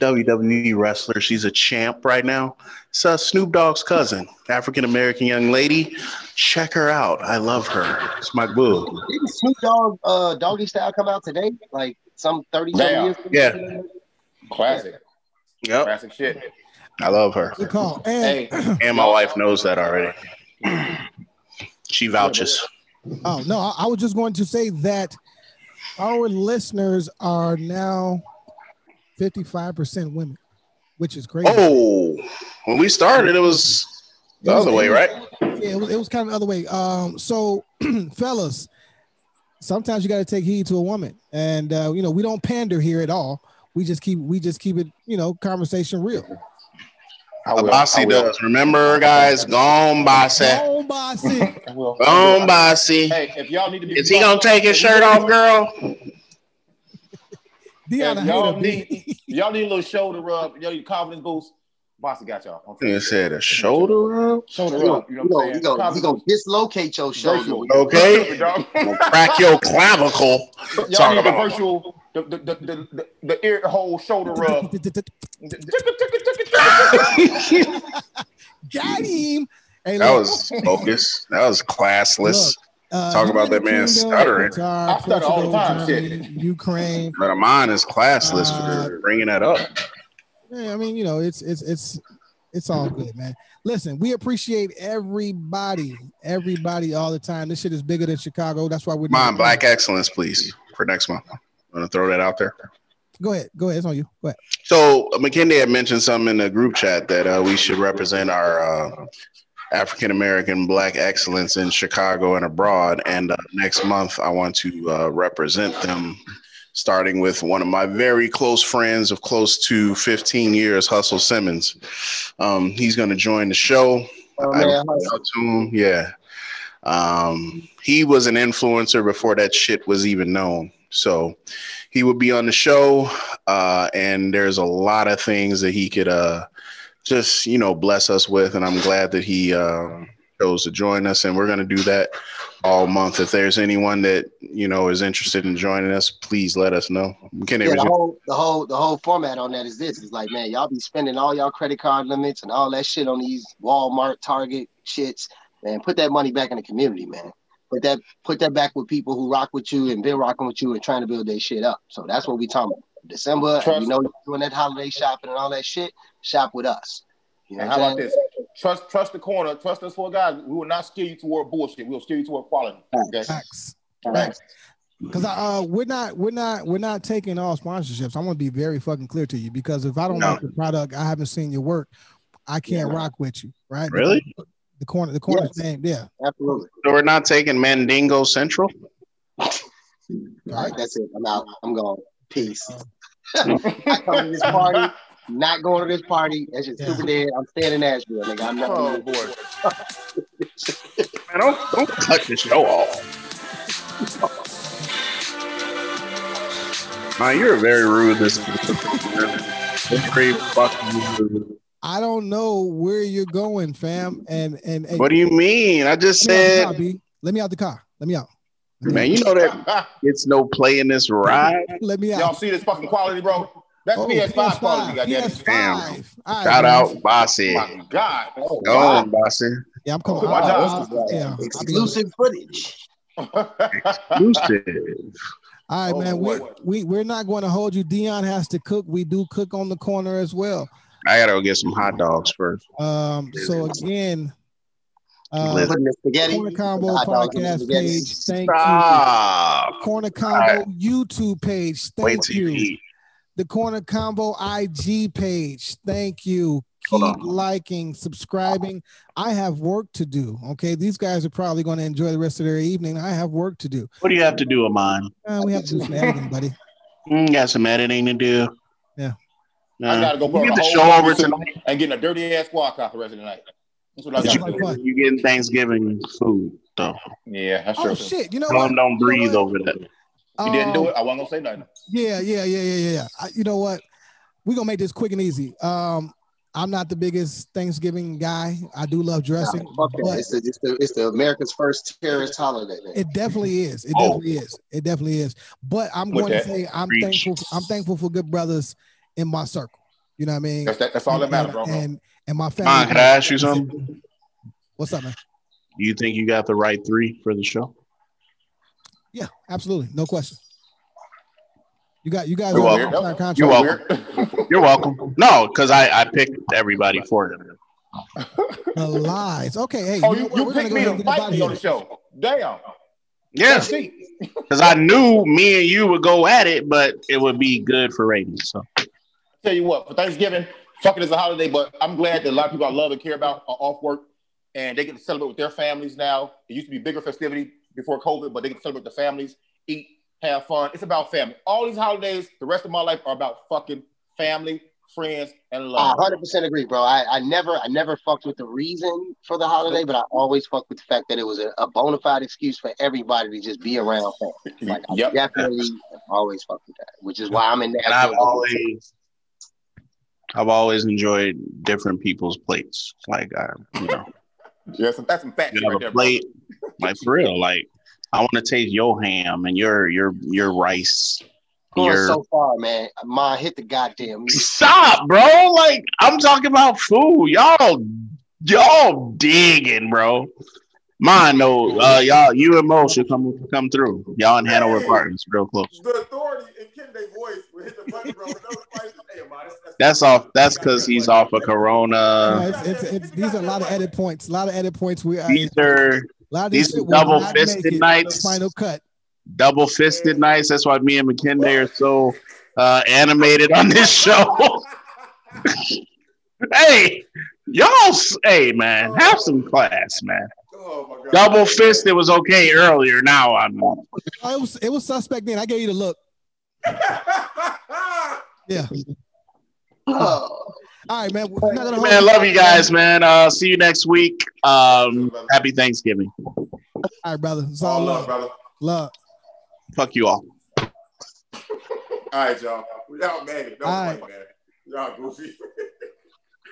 WWE wrestler. She's a champ right now. It's uh, Snoop Dogg's cousin, African American young lady. Check her out. I love her. It's my boo. didn't Snoop Dogg uh Doggy Style come out today like some 30 something Yeah. years Yeah. Classic, Yep, classic shit. I love her, Good call. And Hey, and my wife knows that already. She vouches. oh no, I, I was just going to say that our listeners are now 55% women, which is crazy. Oh, when we started, it was the It was- other way, right? Yeah, it was, it was kind of the other way. Um, so fellas, sometimes you got to take heed to a woman, and uh, you know we don't pander here at all. We just keep we just keep it, you know, conversation real. I will. Bossy I will. does. Remember, guys, gone Bossy. Oh, bossy. I will. Gone Bossy. Hey, if y'all need to be, Is he gonna take his shirt off, girl? Deanna y'all need, y'all need a little shoulder rub, y'all need confidence boost. Bossy got y'all. I'm You said a shoulder rub. Shoulder you rub. You know know, what I'm you saying? go, you Confidence go boost. dislocate your shoulder Okay. Dog. Gonna crack your clavicle. Y'all Talk need the about- virtual, the the the the, the, the ear hole shoulder rub. Got him. Hey, That look, was focus. That was classless. uh, talk about that man Kingdom, stuttering. Qatar, I stutter all the Portugal, time, shit. Germany, Ukraine. But mine is classless Uh, for bringing that up. Yeah, I mean, you know, it's it's it's it's all good, man. Listen, we appreciate everybody, everybody all the time. This shit is bigger than Chicago. That's why we're Mine, black excellence, please, for next month. I'm gonna throw that out there. Go ahead, go ahead. It's on you. Go ahead. So McKinney had mentioned something in the group chat that uh, we should represent our uh, African American Black excellence in Chicago and abroad. And uh, next month, I want to uh, represent them, starting with one of my very close friends of close to 15 years, Hustle Simmons. Um, he's going to join the show. Oh, man, to him. Yeah. Um, he was an influencer before that shit was even known. So he would be on the show. Uh, and there's a lot of things that he could uh, just, you know, bless us with. And I'm glad that he uh, chose to join us. And we're going to do that all month. If there's anyone that, you know, is interested in joining us, please let us know. Can Yeah, the whole the whole the whole format on that is this. It's like, man, y'all be spending all y'all credit card limits and all that shit on these Walmart, Target shits. Man, put that money back in the community, man. Put that put that back with people who rock with you and been rocking with you and trying to build their shit up. So that's what we talking about. December, and Trust- you know, you're doing that holiday shopping and all that shit. Shop with us. You know And how about this? Trust, trust the corner. Trust us for guys. We will not steer you toward bullshit. We'll steer you toward quality. Okay. Facts. Facts. Because uh, we're not we're not we're not taking all sponsorships. I'm gonna be very fucking clear to you because if I don't No. like the product, I haven't seen your work. I can't rock with you, right? The- Really? The, corner, the corner's Yes. name, yeah. Absolutely. So we're not taking Mandingo Central. All right, that's it. I'm out. I'm going. Peace. Uh, I come to this party, not going to this party. That's just Yeah. super dead. I'm staying in Nashville, nigga. I'm not. Oh boy. Man, don't don't cut the show off. Man, you're very rude. This very fucking rude. I don't know where you're going, fam. And and, and What do you mean? I just let me said, car, Let me out the car. Let me out. Let me man, you know that it's no play in this ride. Let me out. Y'all see this fucking quality, bro? That's Oh, PS5 quality, goddamn. PS5. All right, Shout man. out, Bossy. My God. Oh, Go wow. on, Bossy. Yeah, I'm coming. Oh, my I'll- God. I'll- yeah, Exclusive footage. Exclusive. All right, Oh, man. We, we we're not going to hold you. Dion has to cook. We do cook on the corner as well. I gotta go get some hot dogs first. Um, so again, uh, Listen. Putting the spaghetti. Corner Convo the hot dogs in the podcast page. Thank you. Corner Convo YouTube page. Thank till you. you eat. The Corner Convo IG page. Thank you. Keep liking, subscribing. I have work to do. Okay, these guys are probably going to enjoy the rest of their evening. I have work to do. What do you have to do of mine? Uh, we have to do some editing, buddy. Mm, got some editing to do. Yeah. I gotta go You put get on the a show over tonight. and getting a dirty ass squad car the rest of the night. That's what I got sounds to like do. fun. You getting Thanksgiving food though. Yeah, that's true. Oh shit! You know Tell what? don't You know breathe what? over that. You didn't do Um, it. I wasn't gonna say nothing. Yeah, yeah, yeah, yeah, yeah, yeah. I, you know what? We're gonna make this quick and easy. Um, I'm not the biggest Thanksgiving guy. I do love dressing, Nah, fuck but It's the, it's, the, it's the America's first terrorist holiday. Man. it definitely is. It Oh. definitely is. It definitely is. But I'm With going that, to say I'm preach. thankful. I'm thankful for good brothers in my circle. You know what I mean? That's that, that's all that matters, bro. and, and and my family. Mom, can I ask you something? What's up, man? Do you think you got the right three for the show? Yeah, absolutely, no question. You got you guys You're welcome. signed contract. You're welcome. You're welcome. No, because I, I picked everybody for them. The lies. Okay, hey, oh, you, you, know what? you We're gonna picked go me to fight me on the show. Damn. Yeah. See, because I knew me and you would go at it, but it would be good for ratings. So tell you what, for Thanksgiving, fuck it as a holiday, but I'm glad that a lot of people I love and care about are off work and they get to celebrate with their families now. It used to be bigger festivity before COVID, but they get to celebrate with their families, eat, have fun. It's about family. All these holidays, the rest of my life are about fucking family, friends, and love. 100% agree, bro. I, I never I never fucked with the reason for the holiday, but I always fucked with the fact that it was a, a bona fide excuse for everybody to just be around family. Like I Yep. definitely always fucked with that, which is why I'm in and I've always I've always enjoyed different people's plates. Like I, you know, Yeah, some, that's some fat you shit have right a there, bro. plate, like for real. Like I want to taste your ham and your your your rice. Going Your so far, man. Ma hit the goddamn. stop, bro. Like I'm talking about food. Y'all y'all digging, bro. Mine though, uh, y'all, you and Mo should come come through. Y'all in Hanover Apartments, real close. The authority in Kende voice will hit the button, bro. with those spices. Hey, man, that's, off. That's because he's off of No, Corona. it's, it's, it's, these are a lot of edit points. A lot of edit points. We are These are a lot of these these are shit will not double-fisted make it to the nights. Final cut. double fisted nights. That's why me and McKinley are so uh, animated on this show. hey, y'all, hey man, have some class, man. oh. Double fisted was okay earlier. Now I'm it was it was suspect then. I gave you the look. Yeah. Oh, All right, man. We're not gonna man. Love you guys, man. Uh, see you next week. Um, happy Thanksgiving. All right, brother. It's all All love, love. brother. Love. Fuck you all. All right, y'all. Y'all mad. Don't All right. fight, man. Y'all goofy.